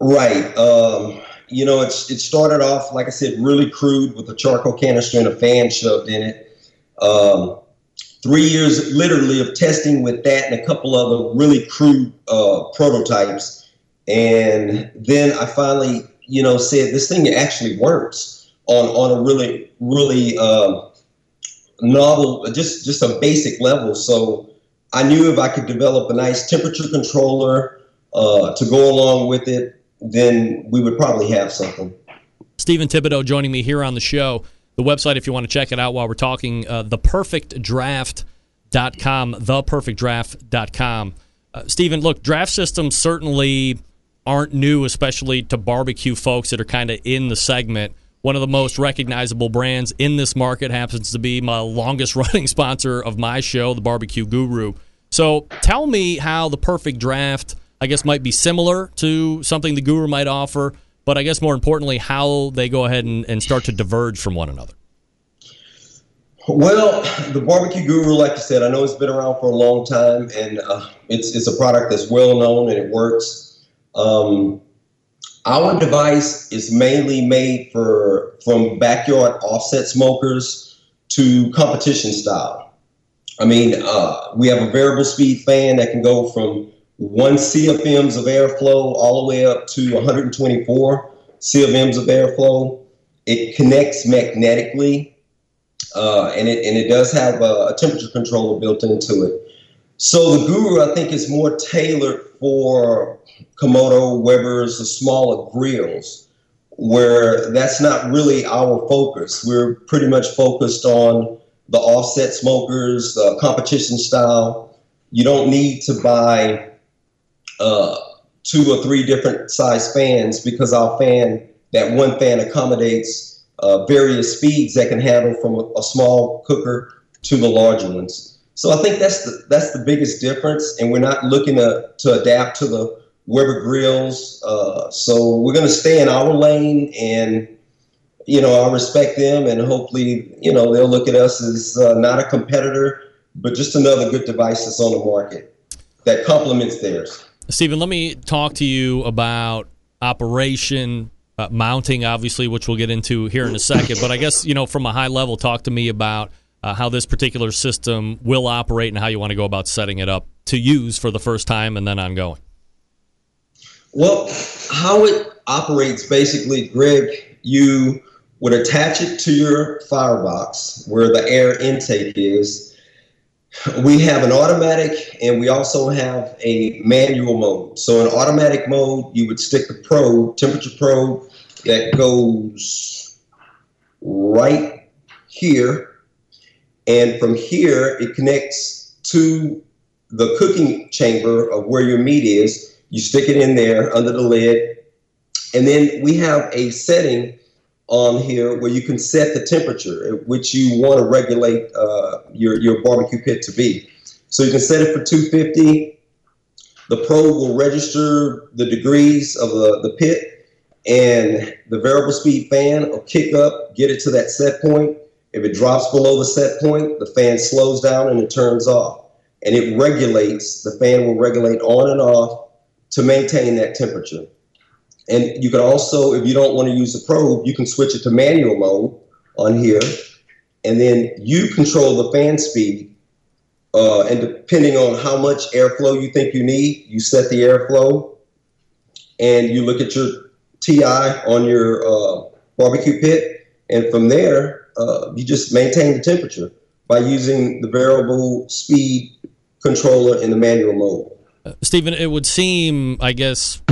Right. Um, you know, it's it started off like I said, really crude with a charcoal canister and a fan shoved in it. Um, three years, literally, of testing with that and a couple other really crude uh, prototypes, and then I finally, you know, said this thing actually works on on a really really uh, novel, just just a basic level. So I knew if I could develop a nice temperature controller uh, to go along with it, then we would probably have something. Stephen Thibodeau joining me here on the show. The website, if you want to check it out while we're talking, uh, theperfectdraft.com, theperfectdraft.com. Uh, Stephen, look, draft systems certainly aren't new, especially to barbecue folks that are kind of in the segment. One of the most recognizable brands in this market happens to be my longest running sponsor of my show, the Barbecue Guru. So tell me how the perfect draft, I guess, might be similar to something the Guru might offer, but I guess more importantly, how they go ahead and, and start to diverge from one another. Well, the barbecue guru, like you said, I know it's been around for a long time, and uh, it's it's a product that's well known and it works. Um, our device is mainly made for from backyard offset smokers to competition style. I mean, uh, we have a variable speed fan that can go from one CFMs of airflow all the way up to 124 CFMs of airflow. It connects magnetically uh, and it and it does have a, a, temperature controller built into it. So the Guru, I think, is more tailored for Komodo, Weber's, the smaller grills, where that's not really our focus. We're pretty much focused on the offset smokers, uh, competition style. You don't need to buy uh, two or three different size fans because our fan, that one fan accommodates uh, various speeds that can handle from a, a, small cooker to the larger ones. So I think that's the that's the biggest difference, and we're not looking to, to adapt to the Weber grills. Uh, so we're going to stay in our lane, and you know I respect them, and hopefully you know they'll look at us as uh, not a competitor, but just another good device that's on the market that complements theirs. Stephen, let me talk to you about operation uh, mounting, obviously, which we'll get into here in a second. But I guess, you know, from a high level, talk to me about uh, how this particular system will operate and how you want to go about setting it up to use for the first time and then ongoing. Well, how it operates basically, Greg, you would attach it to your firebox where the air intake is. We have an automatic and we also have a manual mode. So, in automatic mode, you would stick the probe, temperature probe, that goes right here. And from here, it connects to the cooking chamber of where your meat is. You stick it in there under the lid. And then we have a setting on here where you can set the temperature at which you want to regulate uh, your, your barbecue pit to be. So you can set it for 250. The probe will register the degrees of the, the pit and the variable speed fan will kick up, get it to that set point. If it drops below the set point, the fan slows down and it turns off. And it regulates, the fan will regulate on and off to maintain that temperature. And you can also, if you don't want to use the probe, you can switch it to manual mode on here. And then you control the fan speed. Uh, and depending on how much airflow you think you need, you set the airflow and you look at your TI on your uh, barbecue pit, and from there uh, you just maintain the temperature by using the variable speed controller in the manual mode. Uh, Stephen, it would seem, I guess,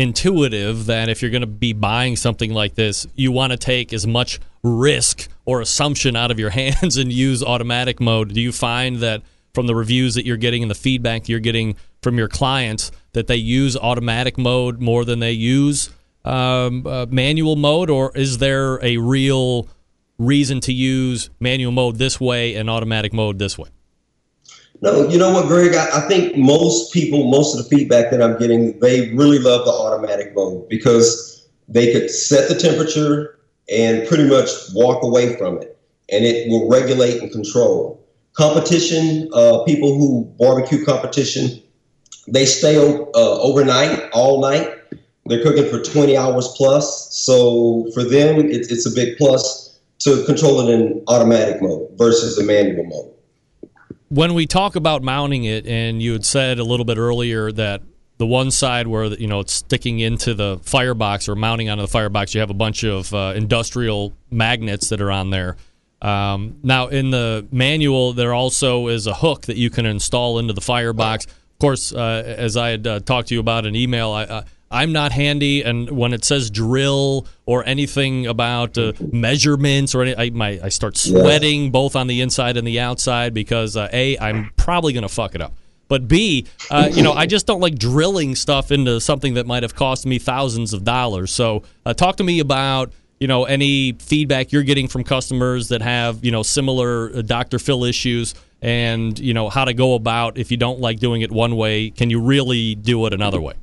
intuitive that if you're going to be buying something like this, you want to take as much risk or assumption out of your hands and use automatic mode. Do you find that from the reviews that you're getting and the feedback you're getting from your clients that they use automatic mode more than they use um, uh, manual mode, or is there a real reason to use manual mode this way and automatic mode this way? No, you know what, Greg? I, I, think most people, most of the feedback that I'm getting, they really love the automatic mode because they could set the temperature and pretty much walk away from it, and it will regulate and control. Competition, uh, people who barbecue competition, they stay uh, overnight, all night, they're cooking for 20 hours plus. So for them, it's, it's a big plus to control it in automatic mode versus the manual mode. When we talk about mounting it, and you had said a little bit earlier that the one side where you know it's sticking into the firebox or mounting onto the firebox, you have a bunch of uh, industrial magnets that are on there. Um, now, in the manual, there also is a hook that you can install into the firebox. Of course, uh, as I had uh, talked to you about in email, I, uh, I'm not handy, and when it says drill or anything about uh, measurements or any, I, my, I start sweating both on the inside and the outside because uh, a I'm probably going to fuck it up. But B, uh, you know, I just don't like drilling stuff into something that might have cost me thousands of dollars. So, uh, talk to me about you know any feedback you're getting from customers that have you know similar uh, Dr. Phil issues, and you know how to go about if you don't like doing it one way, can you really do it another way?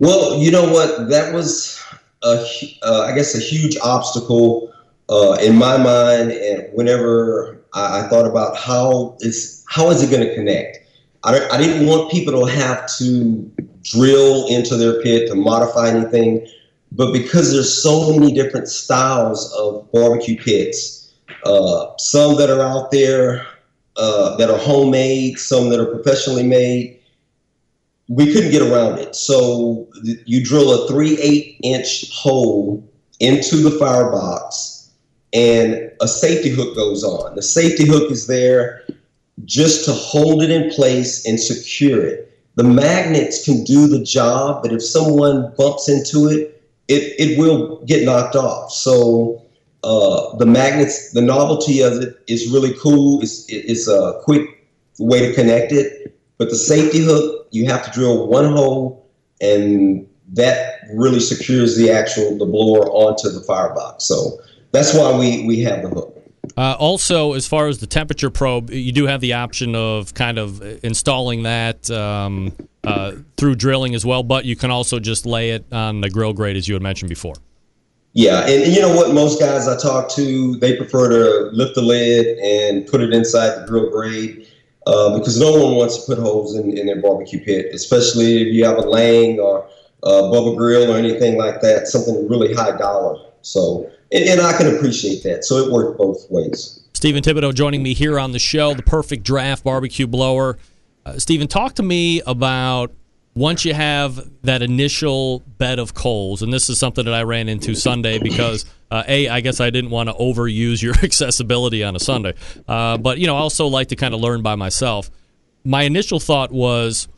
Well, you know what? That was, a, uh, I guess, a huge obstacle uh, in my mind. And whenever I, I, thought about how is how is it going to connect, I, I didn't want people to have to drill into their pit to modify anything. But because there's so many different styles of barbecue pits, uh, some that are out there uh, that are homemade, some that are professionally made, we couldn't get around it. So you drill a three eight inch hole into the firebox, and a safety hook goes on. The safety hook is there just to hold it in place and secure it. The magnets can do the job, but if someone bumps into it, it, it will get knocked off. So uh, the magnets, the novelty of it is really cool. It's, it's a quick way to connect it. But the safety hook, you have to drill one hole, and that really secures the actual the blower onto the firebox. So that's why we we have the hook. Uh, also, as far as the temperature probe, you do have the option of kind of installing that um, uh, through drilling as well, but you can also just lay it on the grill grate as you had mentioned before. Yeah, and, and you know what? Most guys I talk to, they prefer to lift the lid and put it inside the grill grate uh, because no one wants to put holes in, in their barbecue pit, especially if you have a Lang or a Bubba Grill or anything like that, something really high dollar. So and, and I can appreciate that. So it worked both ways. Stephen Thibodeau joining me here on the show, the perfect draft barbecue blower. Uh, Stephen, talk to me about once you have that initial bed of coals, and this is something that I ran into Sunday because uh, a, I guess I didn't want to overuse your accessibility on a Sunday, uh, but you know, I also like to kind of learn by myself. My initial thought was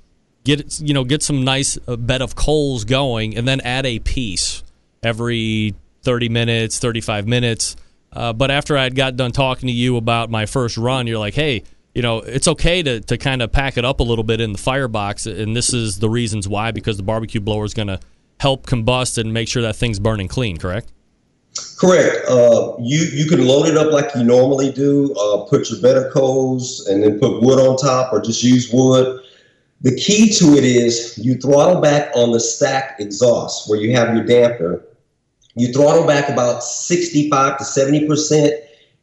get you know get some nice uh, bed of coals going, and then add a piece every 30 minutes, 35 minutes. Uh, but after I had got done talking to you about my first run, you're like, hey, you know, it's okay to, to kind of pack it up a little bit in the firebox. And this is the reasons why, because the barbecue blower is going to help combust and make sure that thing's burning clean, correct? Correct. Uh, you you can load it up like you normally do. Uh, put your better coals and then put wood on top, or just use wood. The key to it is you throttle back on the stack exhaust where you have your damper, you throttle back about 65 to 70%,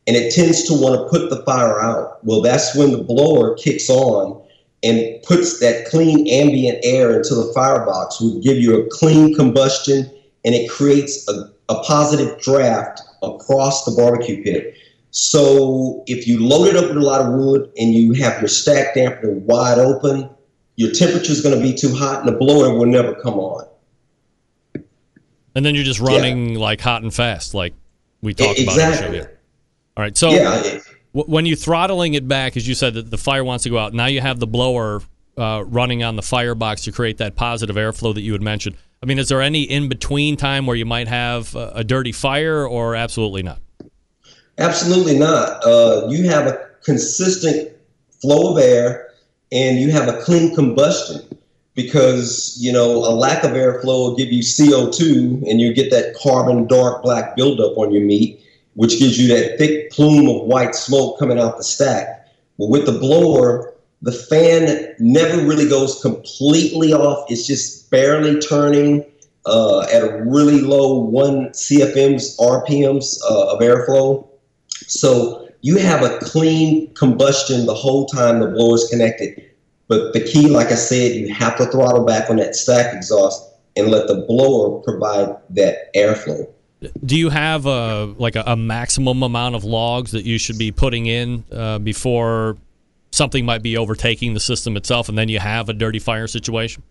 and it tends to want to put the fire out. Well, that's when the blower kicks on and puts that clean ambient air into the firebox, would give you a clean combustion, and it creates a, a positive draft across the barbecue pit. So if you load it up with a lot of wood and you have your stack dampener wide open, your temperature is going to be too hot and the blower will never come on and then you're just running yeah. like hot and fast, like we talked exactly. about. Exactly. All right. So yeah. when you're throttling it back, as you said, that the fire wants to go out. Now you have the blower uh, running on the firebox to create that positive airflow that you had mentioned. I mean, is there any in between time where you might have a, a dirty fire, or absolutely not? Absolutely not. Uh, you have a consistent flow of air, and you have a clean combustion because you know a lack of airflow will give you CO2 and you get that carbon dark black buildup on your meat, which gives you that thick plume of white smoke coming out the stack. But with the blower, the fan never really goes completely off. It's just barely turning uh, at a really low one CFM's RPMs uh, of airflow. So you have a clean combustion the whole time the blower is connected but the key, like I said, you have to throttle back on that stack exhaust and let the blower provide that airflow. Do you have a like a, a maximum amount of logs that you should be putting in uh, before something might be overtaking the system itself, and then you have a dirty fire situation?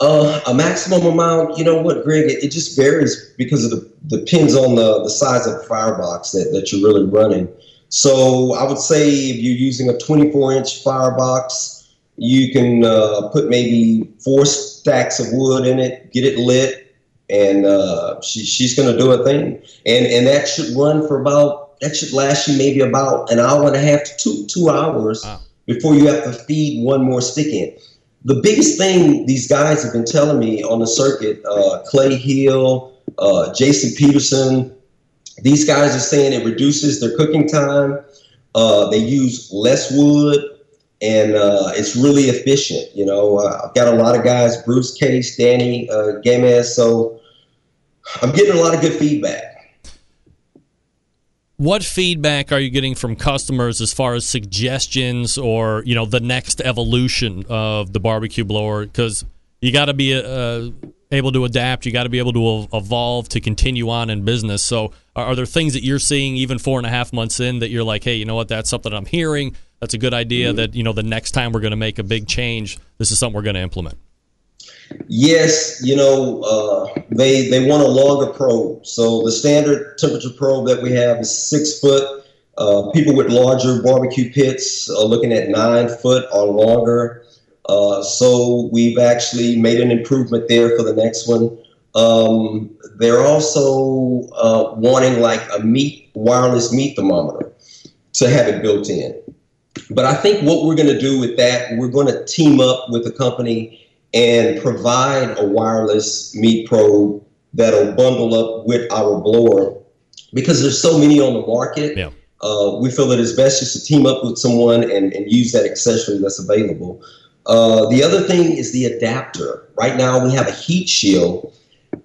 Uh, a maximum amount, you know what, Greg? It, it just varies because of the depends on the, the size of the firebox that, that you're really running. So I would say if you're using a 24 inch firebox, you can uh, put maybe four stacks of wood in it, get it lit, and uh, she, she's going to do a thing. And and that should run for about that should last you maybe about an hour and a half to two two hours before you have to feed one more stick in. The biggest thing these guys have been telling me on the circuit, uh, Clay Hill, uh, Jason Peterson, these guys are saying it reduces their cooking time. Uh, they use less wood, and uh, it's really efficient. You know, uh, I've got a lot of guys, Bruce Case, Danny uh, Gamez, so I'm getting a lot of good feedback. What feedback are you getting from customers as far as suggestions or you know the next evolution of the barbecue blower? Because you got to be uh, able to adapt. You got to be able to evolve to continue on in business. So, are, are, there things that you're seeing even four and a half months in that you're like, hey, you know what? That's something I'm hearing. That's a good idea. Mm-hmm. That you know the next time we're going to make a big change, this is something we're going to implement. Yes, you know, uh, they they want a longer probe. So the standard temperature probe that we have is six foot. Uh, people with larger barbecue pits are looking at nine foot or longer. Uh, so we've actually made an improvement there for the next one. Um, they're also uh, wanting like a meat wireless meat thermometer to have it built in. But I think what we're going to do with that, we're going to team up with a company and provide a wireless meat probe that'll bundle up with our blower because there's so many on the market. Yeah. Uh, we feel that it's best just to team up with someone and, and use that accessory that's available. Uh, the other thing is the adapter. Right now, we have a heat shield,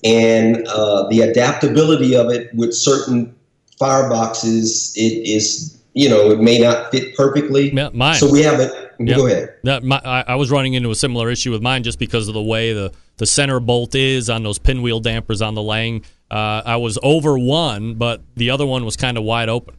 and uh, the adaptability of it with certain fireboxes, it is you know it may not fit perfectly. Mine. So we have it. Yep. Go ahead. That, my, I, I, was running into a similar issue with mine just because of the way the, the center bolt is on those pinwheel dampers on the Lang. Uh, I was over one, but the other one was kind of wide open.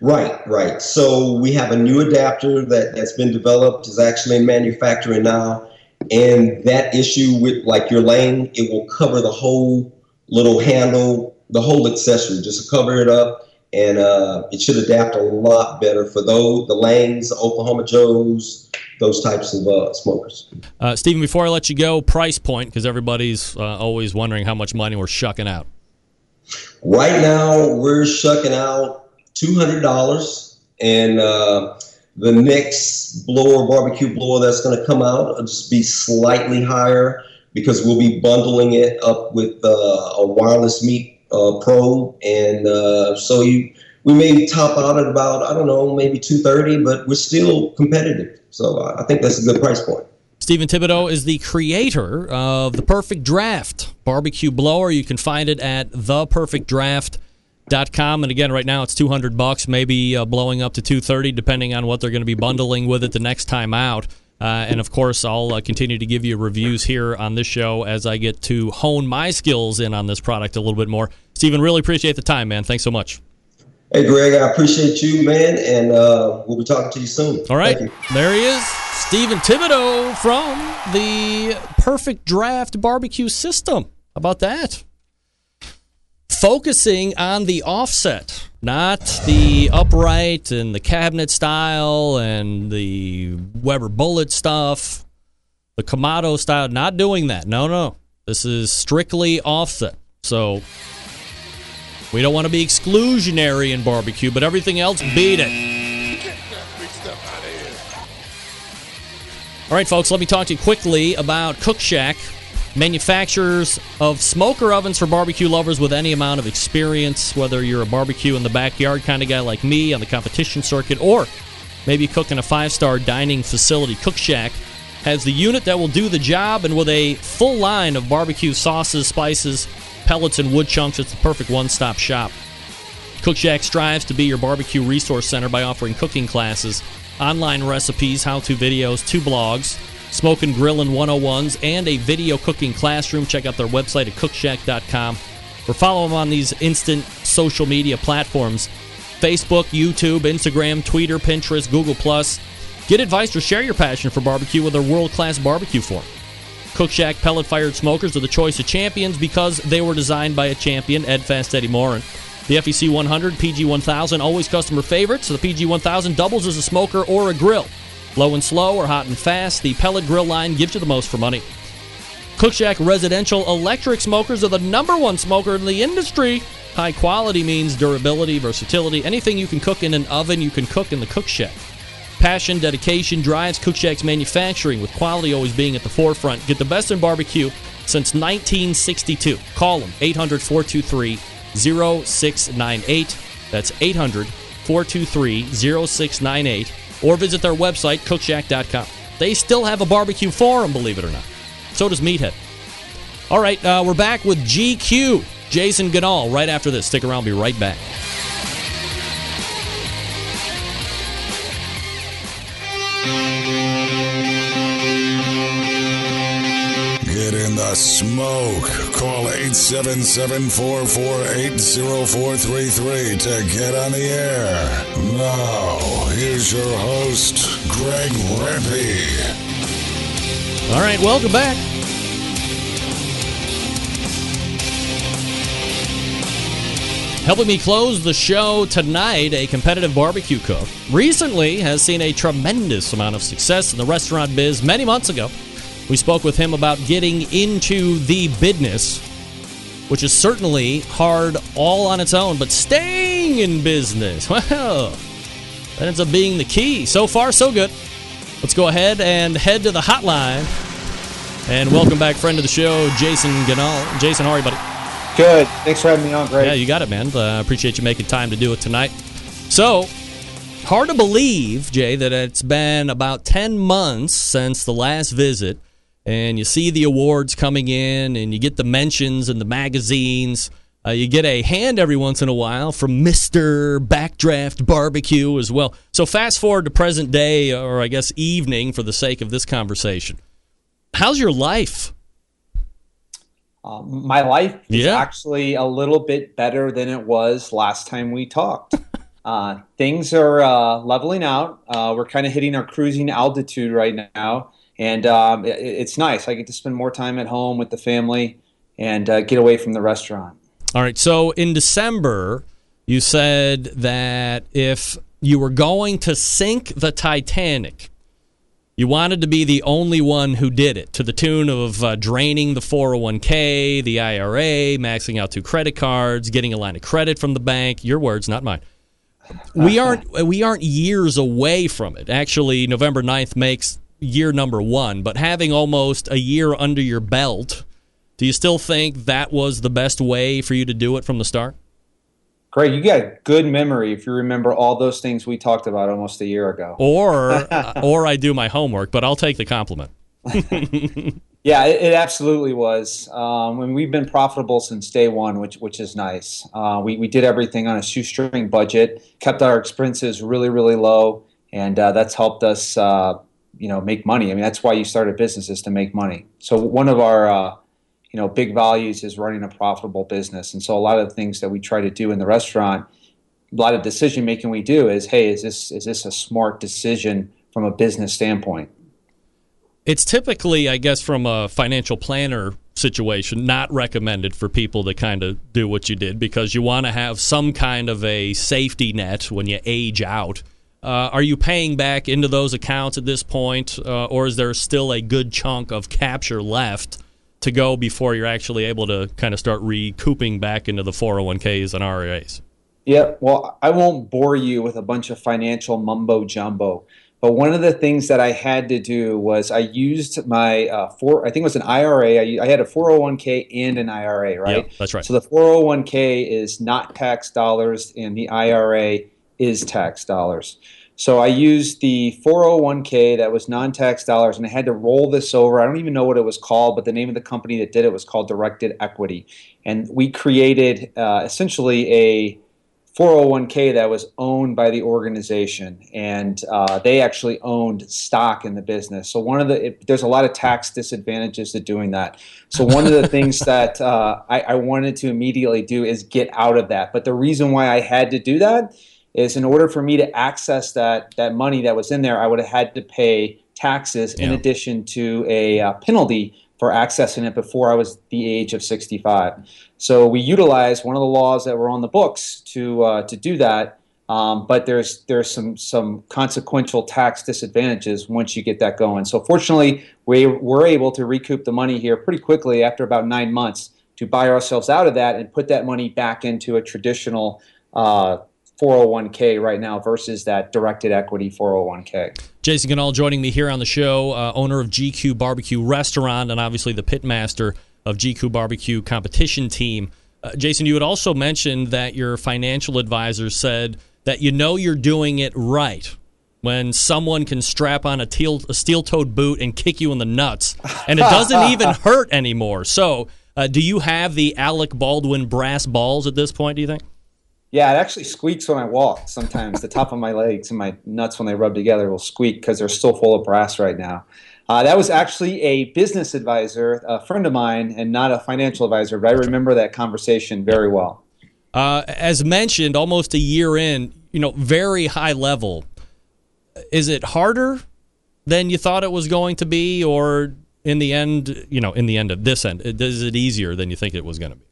Right, right. So we have a new adapter that, that's been developed, is actually in manufacturing now. And that issue with like your Lang, it will cover the whole little handle, the whole accessory, just cover it up and uh, it should adapt a lot better for those the Langs, the Oklahoma Joes, those types of uh, smokers. Uh, Stephen, before I let you go, price point because everybody's uh, always wondering how much money we're shucking out. Right now, we're shucking out two hundred dollars, and uh, the next blower, barbecue blower that's going to come out, will just be slightly higher because we'll be bundling it up with uh, a wireless meat uh, probe, and uh, so you we may top out at about I don't know maybe two thirty, but we're still competitive. So I think that's a good price point. Stephen Thibodeau is the creator of the Perfect Draft barbecue blower. You can find it at theperfectdraft.com. And again, right now it's 200 bucks, maybe uh, blowing up to 230 depending on what they're going to be bundling with it the next time out. Uh, and of course, I'll uh, continue to give you reviews here on this show as I get to hone my skills in on this product a little bit more. Stephen, really appreciate the time, man. Thanks so much. Hey, Greg, I appreciate you, man, and uh, we'll be talking to you soon. All right. There he is, Stephen Thibodeau from the Perfect Draft Barbecue System. How about that? Focusing on the offset not the upright and the cabinet style and the Weber bullet stuff, the Kamado style. Not doing that. No, no. This is strictly offset. So we don't want to be exclusionary in barbecue, but everything else, beat it. All right, folks, let me talk to you quickly about Cook Shack manufacturers of smoker ovens for barbecue lovers with any amount of experience, whether you're a barbecue in the backyard kind of guy like me on the competition circuit, or maybe cooking a five star dining facility. Cook Shack has the unit that will do the job, and with a full line of barbecue sauces, spices, pellets, and wood chunks, it's the perfect one stop shop. Cook Shack strives to be your barbecue resource center by offering cooking classes, online recipes, how to videos, two blogs smoking grilling 101s, and a video cooking classroom. Check out their website at cookshack.com or follow them on these instant social media platforms Facebook, YouTube, Instagram, Twitter, Pinterest, Google. Get advice or share your passion for barbecue with their world class barbecue forum. Cook Shack pellet fired smokers are the choice of champions because they were designed by a champion, Ed Fast Eddy Maurin. The FEC 100, PG 1000, always customer favorites. So the PG 1000 doubles as a smoker or a grill. Low and slow or hot and fast, the pellet grill line gives you the most for money. Cook Shack residential electric smokers are the number one smoker in the industry. High quality means durability, versatility. Anything you can cook in an oven, you can cook in the Cook Shack. Passion, dedication drives Cook Shack's manufacturing, with quality always being at the forefront. Get the best in barbecue since 1962. Call them 800 423 0698. That's 800 423 0698. Or visit their website, cookshack.com. They still have a barbecue forum, believe it or not. So does Meathead. All right, uh, we're back with GQue. Jason Ganyard right after this. Stick around, be right back. Smoke. Call 877-448-0433 to get on the air. Now, here's your host, Greg Rempe. All right, welcome back. Helping me close the show tonight, a competitive barbecue cook recently has seen a tremendous amount of success in the restaurant biz many months ago. We spoke with him about getting into the business, which is certainly hard all on its own, but staying in business, well, that ends up being the key. So far, so good. Let's go ahead and head to the hotline. And welcome back, friend of the show, Jason Ganyard. Jason, how are you, buddy? Good. Thanks for having me on, Greg. Yeah, you got it, man. I uh, appreciate you making time to do it tonight. So, hard to believe, Jay, that it's been about 10 months since the last visit, and you see the awards coming in, and you get the mentions in the magazines. Uh, you get a hand every once in a while from Mr. Backdraft Barbecue as well. So, fast forward to present day, or I guess evening for the sake of this conversation. How's your life? Uh, my life is Yeah. actually a little bit better than it was last time we talked. uh, things are uh, leveling out. Uh, we're kind of hitting our cruising altitude right now, and um, it, it's nice. I get to spend more time at home with the family and uh, get away from the restaurant. All right. So in December, you said that if you were going to sink the Titanic, you wanted to be the only one who did it to the tune of uh, draining the 401k, the IRA, maxing out two credit cards, getting a line of credit from the bank. Your words, not mine. We aren't we aren't years away from it. Actually, November 9th makes year number 1, but having almost a year under your belt, do you still think that was the best way for you to do it from the start? Great, you got good memory if you remember all those things we talked about almost a year ago. Or or I do my homework, but I'll take the compliment. Yeah, it, it absolutely was. Um, and we've been profitable since day one, which which is nice. Uh, we we did everything on a shoestring budget, kept our expenses really really low, and uh, that's helped us, uh, you know, make money. I mean, that's why you start a business is to make money. So one of our uh, you know big values is running a profitable business, and so a lot of the things that we try to do in the restaurant, a lot of decision making we do is, hey, is this is this a smart decision from a business standpoint? It's typically, I guess, from a financial planner situation, not recommended for people to kind of do what you did because you want to have some kind of a safety net when you age out. Uh, are you paying back into those accounts at this point, uh, or is there still a good chunk of capture left to go before you're actually able to kind of start recouping back into the 401ks and IRAs? Yeah, well, I won't bore you with a bunch of financial mumbo jumbo, but one of the things that I had to do was I used my uh, four. I think it was an IRA. I, I had a 401k and an IRA, right? Yeah, that's right. So the 401k is not tax dollars, and the IRA is tax dollars. So I used the 401k that was non-tax dollars, and I had to roll this over. I don't even know what it was called, but the name of the company that did it was called Directed Equity, and we created uh, essentially a 401k that was owned by the organization, and uh, they actually owned stock in the business. So one of the it, there's a lot of tax disadvantages to doing that. So one of the things that uh, I, I wanted to immediately do is get out of that. But the reason why I had to do that is in order for me to access that that money that was in there, I would have had to pay taxes in addition to a uh, penalty for accessing it before I was the age of 65. So we utilized one of the laws that were on the books to uh, to do that. Um, but there's there's some some consequential tax disadvantages once you get that going. So fortunately, we were able to recoup the money here pretty quickly after about nine months to buy ourselves out of that and put that money back into a traditional uh, 401k right now versus that directed equity 401k. Jason Ganyard joining me here on the show, uh, owner of GQue Barbecue Restaurant and obviously the pitmaster of GQue Barbecue competition team. Uh, Jason, you had also mentioned that your financial advisor said that you know you're doing it right when someone can strap on a, teal, a steel-toed boot and kick you in the nuts, and it doesn't even hurt anymore. So, uh, do you have the Alec Baldwin brass balls at this point? Do you think? Yeah, it actually squeaks when I walk. Sometimes the top of my legs and my nuts when they rub together will squeak because they're still full of brass right now. Uh, that was actually a business advisor, a friend of mine, and not a financial advisor. But I remember that conversation very well. Uh, as mentioned, almost a year in, you know, very high level. Is it harder than you thought it was going to be, or in the end, you know, in the end of this end, is it easier than you think it was going to be?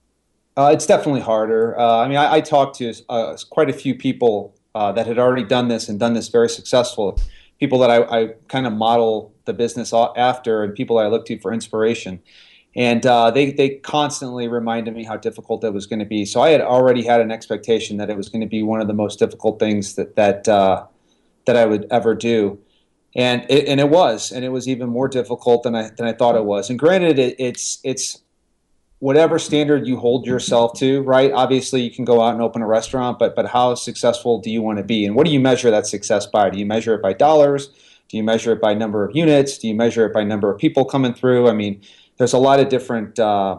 Uh, it's definitely harder. Uh, I mean, I, I talked to uh, quite a few people uh, that had already done this and done this very successful. People that I, I kind of model the business after, and people I look to for inspiration. And uh, they they constantly reminded me how difficult it was going to be. So I had already had an expectation that it was going to be one of the most difficult things that that uh, that I would ever do. And it, and it was, and it was even more difficult than I than I thought it was. And granted, it, it's it's whatever standard you hold yourself to, right? Obviously, you can go out and open a restaurant, but but how successful do you want to be, and what do you measure that success by? Do you measure it by dollars? Do you measure it by number of units? Do you measure it by number of people coming through? I mean, there's a lot of different, uh,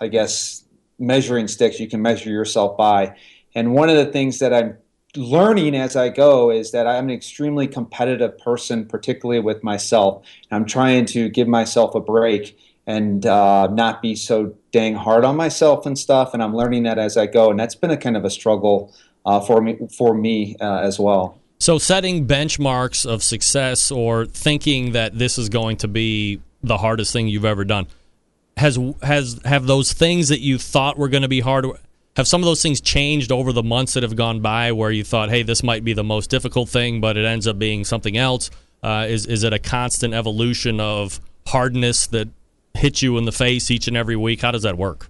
I guess, measuring sticks you can measure yourself by. And one of the things that I'm learning as I go is that I'm an extremely competitive person, particularly with myself. I'm trying to give myself a break and uh, not be so dang hard on myself and stuff. And I'm learning that as I go, and that's been a kind of a struggle uh, for me for me uh, as well. So, setting benchmarks of success or thinking that this is going to be the hardest thing you've ever done has has have those things that you thought were going to be hard have some of those things changed over the months that have gone by where you thought hey this might be the most difficult thing but it ends up being something else uh, is is it a constant evolution of hardness that hits you in the face each and every week how does that work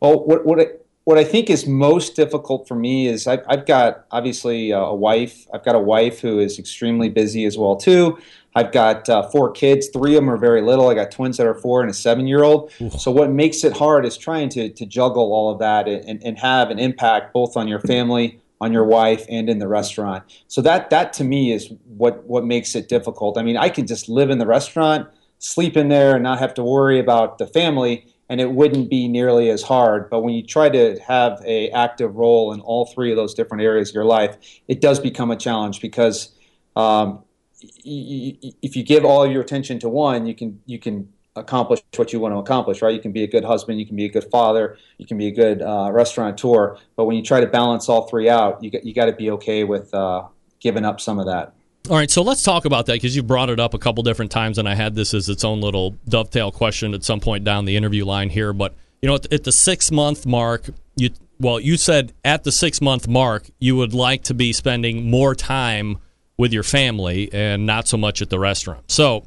Well, what what I, what I think is most difficult for me is I've, I've got obviously a, a wife. I've got a wife who is extremely busy as well too. I've got uh, four kids. Three of them are very little. I got twins that are four and a seven-year-old. So what makes it hard is trying to to juggle all of that and, and have an impact both on your family, on your wife, and in the restaurant. So that that to me is what what makes it difficult. I mean, I can just live in the restaurant, sleep in there, and not have to worry about the family and it wouldn't be nearly as hard. But when you try to have a active role in all three of those different areas of your life, it does become a challenge because um, if you give all your attention to one, you can you can accomplish what you want to accomplish, right? You can be a good husband, you can be a good father, you can be a good uh, restaurateur. But when you try to balance all three out, you got, you got to be okay with uh, giving up some of that. All right, so let's talk about that because you brought it up a couple different times, and I had this as its own little dovetail question at some point down the interview line here. But you know, at, at the six month mark, you well, you said at the six month mark you would like to be spending more time with your family and not so much at the restaurant. So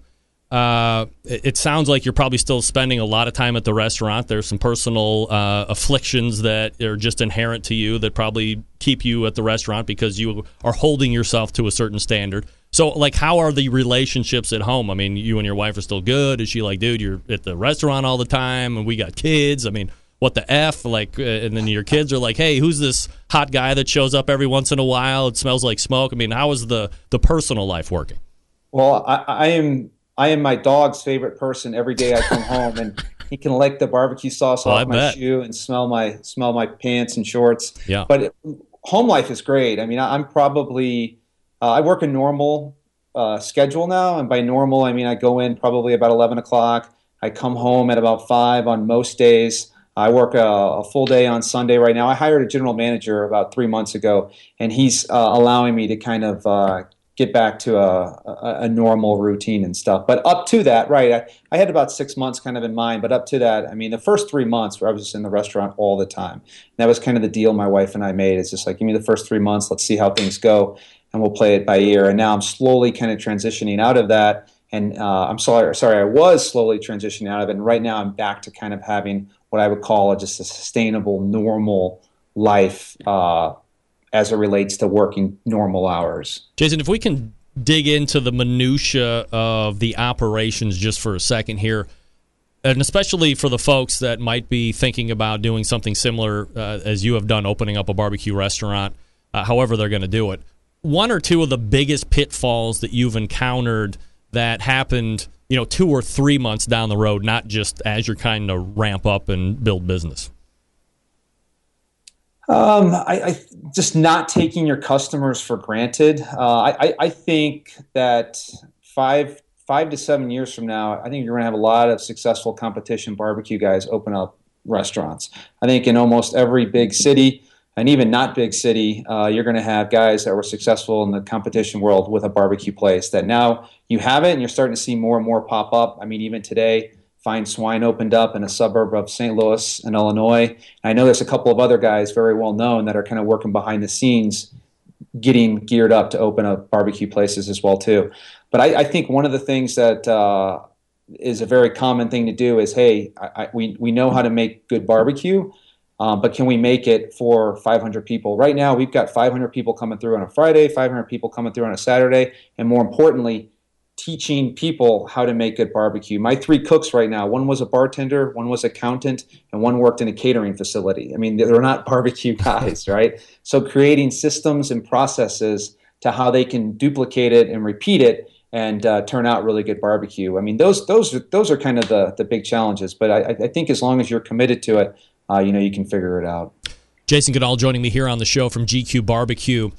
uh, it, sounds like you're probably still spending a lot of time at the restaurant. There's some personal uh, afflictions that are just inherent to you that probably keep you at the restaurant because you are holding yourself to a certain standard. So, like, how are the relationships at home? I mean, you and your wife are still good. Is she like, dude, you're at the restaurant all the time, and we got kids? I mean, what the f? Like, uh, and then your kids are like, hey, who's this hot guy that shows up every once in a while? It smells like smoke. I mean, how is the the personal life working? Well, I, I am I am my dog's favorite person every day I come home, and he can lick the barbecue sauce Oh, I off my bet. shoe and smell my smell my pants and shorts. Yeah. But home life is great. I mean, I, I'm probably uh, I work a normal uh, schedule now, and by normal I mean I go in probably about eleven o'clock. I come home at about five on most days. I work a, a, full day on Sunday right now. I hired a general manager about three months ago, and he's uh, allowing me to kind of uh, get back to a, a, a, normal routine and stuff. But up to that, right, I, I, had about six months kind of in mind. But up to that, I mean, the first three months where I was just in the restaurant all the time. And that was kind of the deal my wife and I made. It's just like, give me the first three months, let's see how things go, and we'll play it by ear. And now I'm slowly kind of transitioning out of that. And uh, I'm sorry, sorry, I was slowly transitioning out of it. And right now I'm back to kind of having what I would call a, just a sustainable, normal life. Uh, as it relates to working normal hours. Jason, if we can dig into the minutia of the operations just for a second here, and especially for the folks that might be thinking about doing something similar uh, as you have done, opening up a barbecue restaurant, uh, however they're going to do it. One or two of the biggest pitfalls that you've encountered that happened, you know, two or three months down the road, not just as you're kind of ramp up and build business. Um, I, I, just not taking your customers for granted. Uh, I, I, think that five five to seven years from now, I think you're going to have a lot of successful competition barbecue guys open up restaurants. I think in almost every big city and even not big city, uh, you're going to have guys that were successful in the competition world with a barbecue place. That now you have it, and you're starting to see more and more pop up. I mean, even today Fine Swine opened up in a suburb of St. Louis in Illinois. And I know there's a couple of other guys very well known that are kind of working behind the scenes, getting geared up to open up barbecue places as well too. But I, I think one of the things that uh, is a very common thing to do is, hey, I, I, we we know how to make good barbecue. Um, but can we make it for 500 people? Right now, we've got 500 people coming through on a Friday, 500 people coming through on a Saturday, and more importantly, teaching people how to make good barbecue. My three cooks right now, one was a bartender, one was accountant, and one worked in a catering facility. I mean, they're not barbecue guys, right? So creating systems and processes to how they can duplicate it and repeat it and uh, turn out really good barbecue. I mean, those those are, those are kind of the the big challenges. But I, I think as long as you're committed to it, uh, you know, you can figure it out. Jason Ganyard joining me here on the show from GQue Barbecue.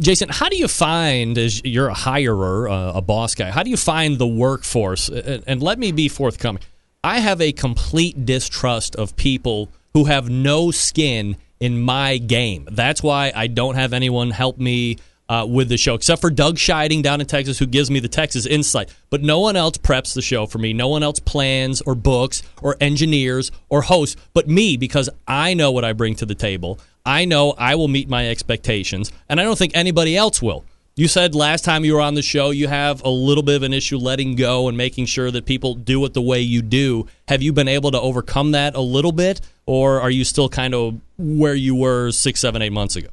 Jason, how do you find, as you're a hirer, uh, a boss guy, how do you find the workforce? And, and let me be forthcoming. I have a complete distrust of people who have no skin in my game. That's why I don't have anyone help me uh, with the show, except for Doug Scheiding down in Texas, who gives me the Texas insight. But no one else preps the show for me. No one else plans or books or engineers or hosts but me because I know what I bring to the table. I know I will meet my expectations, and I don't think anybody else will. You said last time you were on the show you have a little bit of an issue letting go and making sure that people do it the way you do. Have you been able to overcome that a little bit, or are you still kind of where you were six, seven, eight months ago?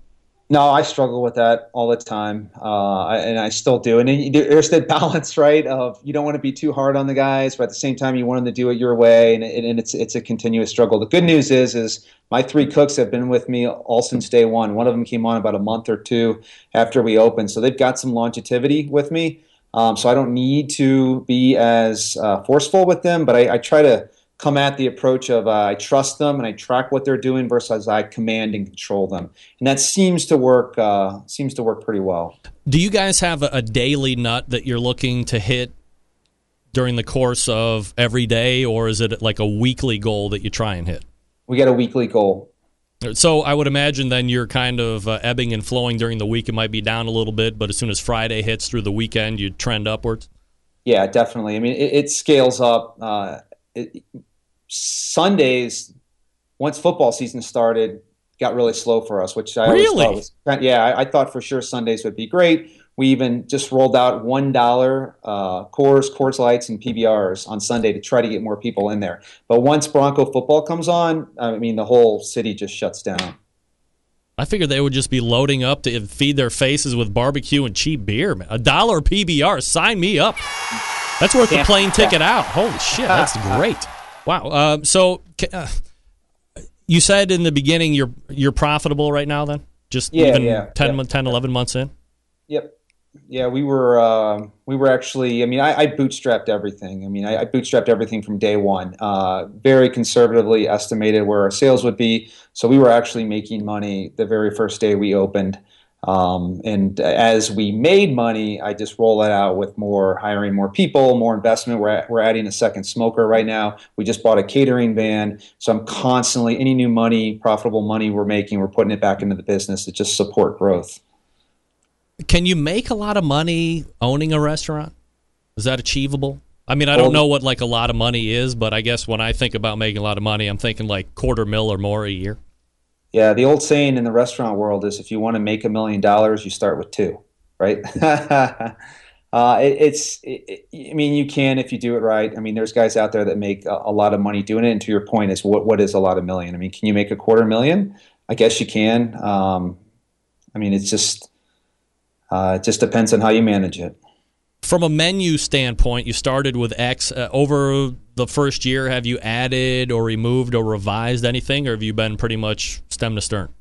No, I struggle with that all the time, uh, and I still do. And there's that balance, right? Of you don't want to be too hard on the guys, but at the same time, you want them to do it your way, and, and it's it's a continuous struggle. The good news is, is my three cooks have been with me all since day one. One of them came on about a month or two after we opened, so they've got some longevity with me. Um, so I don't need to be as uh, forceful with them, but I, I try to come at the approach of uh, I trust them and I track what they're doing versus I command and control them, and that seems to work. Uh, seems to work pretty well. Do you guys have a daily nut that you're looking to hit during the course of every day, or is it like a weekly goal that you try and hit? We got a weekly goal. So I would imagine then you're kind of uh, ebbing and flowing during the week. It might be down a little bit, but as soon as Friday hits through the weekend, you trend upwards. Yeah, definitely. I mean, it, it scales up. Uh, it, Sundays, once football season started, got really slow for us, which I really, was, yeah, I, I, thought for sure Sundays would be great. We even just rolled out one dollar uh, Coors, Coors Lights, and PBRs on Sunday to try to get more people in there. But once Bronco football comes on, I mean, the whole city just shuts down. I figured they would just be loading up to feed their faces with barbecue and cheap beer. Man. A dollar PBR, sign me up. That's worth the plane ticket out. Holy shit, that's great. Wow. Uh, so uh, you said in the beginning you're you're profitable right now then? Just yeah, even yeah, 10, yeah. 10, 11 months in? Yep. yeah, we were uh, we were actually. I mean, I, I bootstrapped everything. I mean, I, I, bootstrapped everything from day one. Uh, very conservatively estimated where our sales would be, so we were actually making money the very first day we opened. Um, and as we made money, I just roll it out with more hiring more people, more investment. We're, we're adding a second smoker right now. We just bought a catering van. So I'm constantly, any new money, profitable money we're making, we're putting it back into the business to just support growth. Can you make a lot of money owning a restaurant? Is that achievable? I mean, I don't know what like a lot of money is, but I guess when I think about making a lot of money, I'm thinking like quarter mil or more a year. Yeah, the old saying in the restaurant world is if you want to make a million dollars, you start with two, right? uh, it, it's, it, I mean, you can if you do it right. I mean, there's guys out there that make a, a, lot of money doing it. And to your point, is what what is a lot of million? I mean, can you make a quarter million? I guess you can. Um, I mean, it's just uh, it just depends on how you manage it. From a menu standpoint, you started with X. Uh, over the first year, have you added or removed or revised anything, or have you been pretty much stem to stern?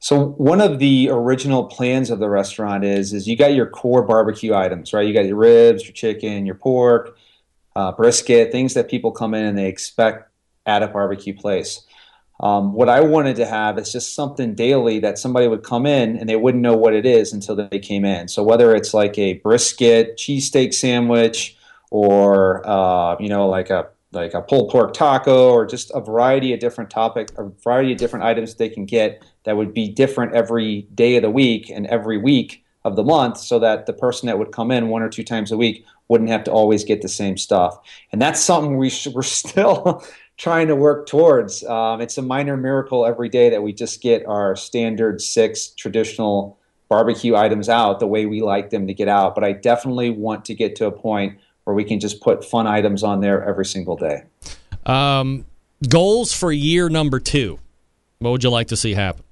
So one of the original plans of the restaurant is is you got your core barbecue items, right? You got your ribs, your chicken, your pork, uh, brisket, things that people come in and they expect at a barbecue place. Um, what I wanted to have is just something daily that somebody would come in and they wouldn't know what it is until they came in. So whether it's like a brisket cheesesteak sandwich or uh, you know like a like a pulled pork taco or just a variety of different topic, a variety of different items they can get that would be different every day of the week and every week of the month, so that the person that would come in one or two times a week wouldn't have to always get the same stuff. And that's something we sh- we're still trying to work towards. Um, it's a minor miracle every day that we just get our standard six traditional barbecue items out the way we like them to get out. But I definitely want to get to a point where we can just put fun items on there every single day. Um, goals for year number two. What would you like to see happen?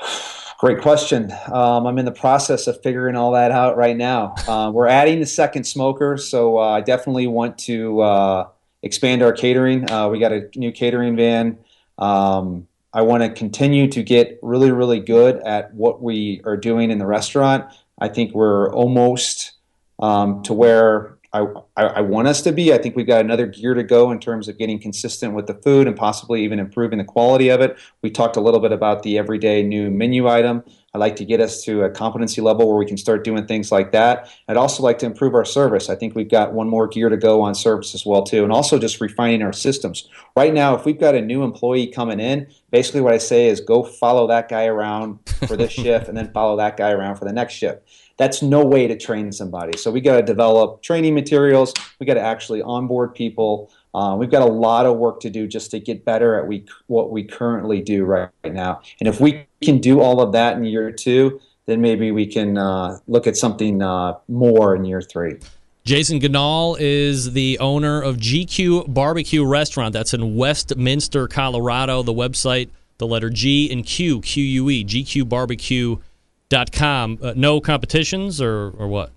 Great question. Um, I'm in the process of figuring all that out right now. Uh, we're adding the second smoker, so uh, I definitely want to uh, expand our catering. Uh, we got a new catering van. Um, I want to continue to get really, really good at what we are doing in the restaurant. I think we're almost um, to where I, I, I, want us to be. I think we've got another gear to go in terms of getting consistent with the food and possibly even improving the quality of it. We talked a little bit about the everyday new menu item. I'd like to get us to a competency level where we can start doing things like that. I'd also like to improve our service. I think we've got one more gear to go on service as well too, and also just refining our systems. Right now, if we've got a new employee coming in, basically what I say is go follow that guy around for this shift, and then follow that guy around for the next shift that's no way to train somebody. So we got to develop training materials. We got to actually onboard people. Uh, we've got a lot of work to do just to get better at we, what we currently do right, right, now. And if we can do all of that in year two, then maybe we can uh, look at something uh, more in year three. Jason Ganyard is the owner of GQue Barbecue Restaurant. That's in Westminster, Colorado. The website, the letter G and Q, Q U E, GQue Barbecue dot com. Uh, no competitions or or what?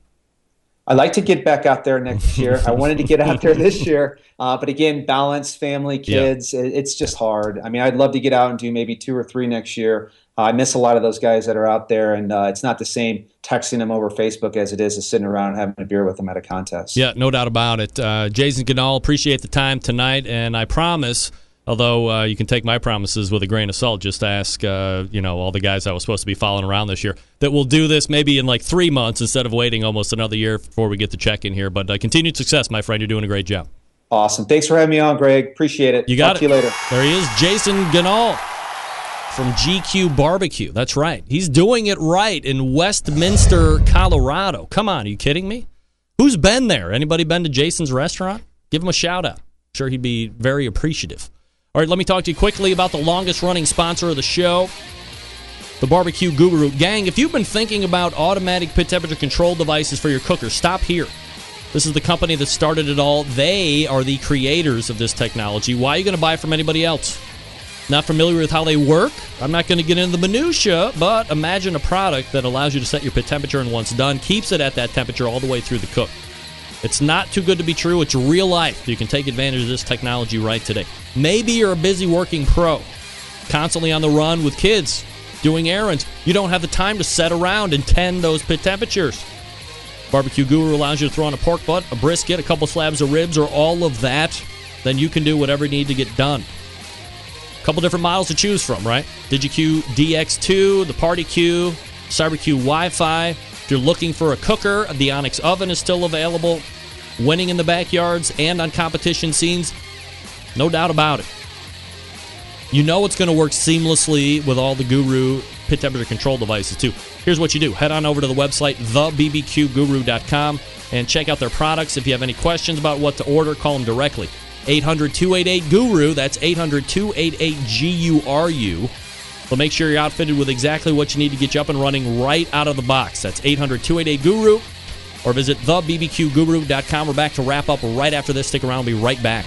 I'd like to get back out there next year. I wanted to get out there this year, uh, but again, balance, family, kids. Yeah. It, it's just hard. I mean, I'd love to get out and do maybe two or three next year. Uh, I miss a lot of those guys that are out there, and uh, it's not the same texting them over Facebook as it is as sitting around and having a beer with them at a contest. Yeah, no doubt about it. Uh, Jason Ganyard, appreciate the time tonight, and I promise Although uh, you can take my promises with a grain of salt. Just ask, uh, you know, all the guys I was supposed to be following around this year that will do this maybe in like three months instead of waiting almost another year before we get to check in here. But uh, continued success, my friend. You're doing a great job. Awesome. Thanks for having me on, Greg. Appreciate it. You got Talk it. you later. There he is, Jason Ganyard from GQue Barbecue. That's right. He's doing it right in Westminster, Colorado. Come on, are you kidding me? Who's been there? Anybody been to Jason's restaurant? Give him a shout out. I'm sure he'd be very appreciative. All right, let me talk to you quickly about the longest running sponsor of the show, the Barbecue Guru. Gang, if you've been thinking about automatic pit temperature control devices for your cooker, stop here. This is the company that started it all. They are the creators of this technology. Why are you going to buy from anybody else? Not familiar with how they work? I'm not going to get into the minutia, but imagine a product that allows you to set your pit temperature and once done, keeps it at that temperature all the way through the cook. It's not too good to be true. It's real life. You can take advantage of this technology right today. Maybe you're a busy working pro, constantly on the run with kids. doing errands. You don't have the time to set around and tend those pit temperatures. Barbecue Guru allows you to throw on a pork butt, a brisket, a couple slabs of ribs, or all of that. Then you can do whatever you need to get done. A couple different models to choose from, right? DigiQ DX2, the Party Q, CyberQ Wi-Fi. If you're looking for a cooker, the Onyx oven is still available. Winning in the backyards and on competition scenes, no doubt about it. You know it's going to work seamlessly with all the Guru pit temperature control devices too. Here's what you do: head on over to the website thebbqguru.com and check out their products. If you have any questions about what to order, call them directly. 800 288 Guru. That's 800 288 G U R U. They'll make sure you're outfitted with exactly what you need to get you up and running right out of the box. That's 800 288 Guru. Or visit thebbqguru.com. We're back to wrap up right after this. Stick around. We'll be right back.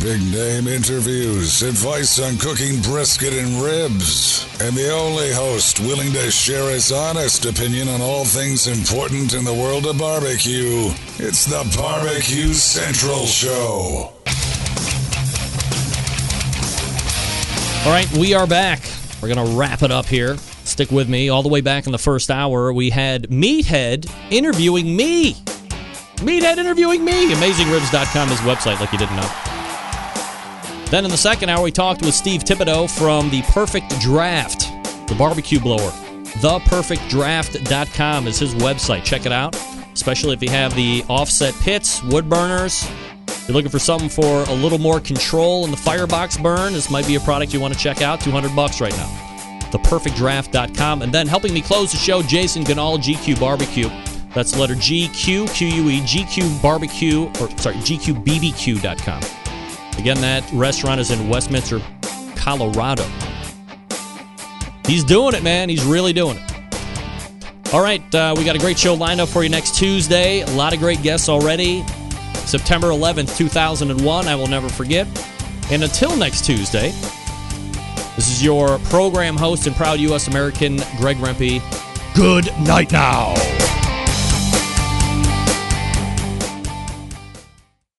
Big name interviews, advice on cooking brisket and ribs, and the only host willing to share his honest opinion on all things important in the world of barbecue. It's the Barbecue Central Show. All right, we are back. We're going to wrap it up here. Stick with me. All the way back in the first hour, we had Meathead interviewing me. Meathead interviewing me. AmazingRibs.com is website, like you didn't know. Then in the second hour, we talked with Steve Thibodeau from The Perfect Draft, the barbecue blower. ThePerfectDraft.com is his website. Check it out, especially if you have the offset pits, wood burners. You're looking for something for a little more control in the firebox burn. This might be a product you want to check out. 200 bucks right now. ThePerfectDraft.com. And then helping me close the show, Jason Ganyard, GQue Barbecue. That's the letter G Q Q U E, GQue Barbecue, or sorry, GQBBQ.com. Again, that restaurant is in Westminster, Colorado. He's doing it, man. He's really doing it. All right, uh, we got a great show lined up for you next Tuesday. A lot of great guests already. September 11th, 2001. I will never forget. And until next Tuesday, this is your program host and proud U.S. American, Greg Rempe. Good night now.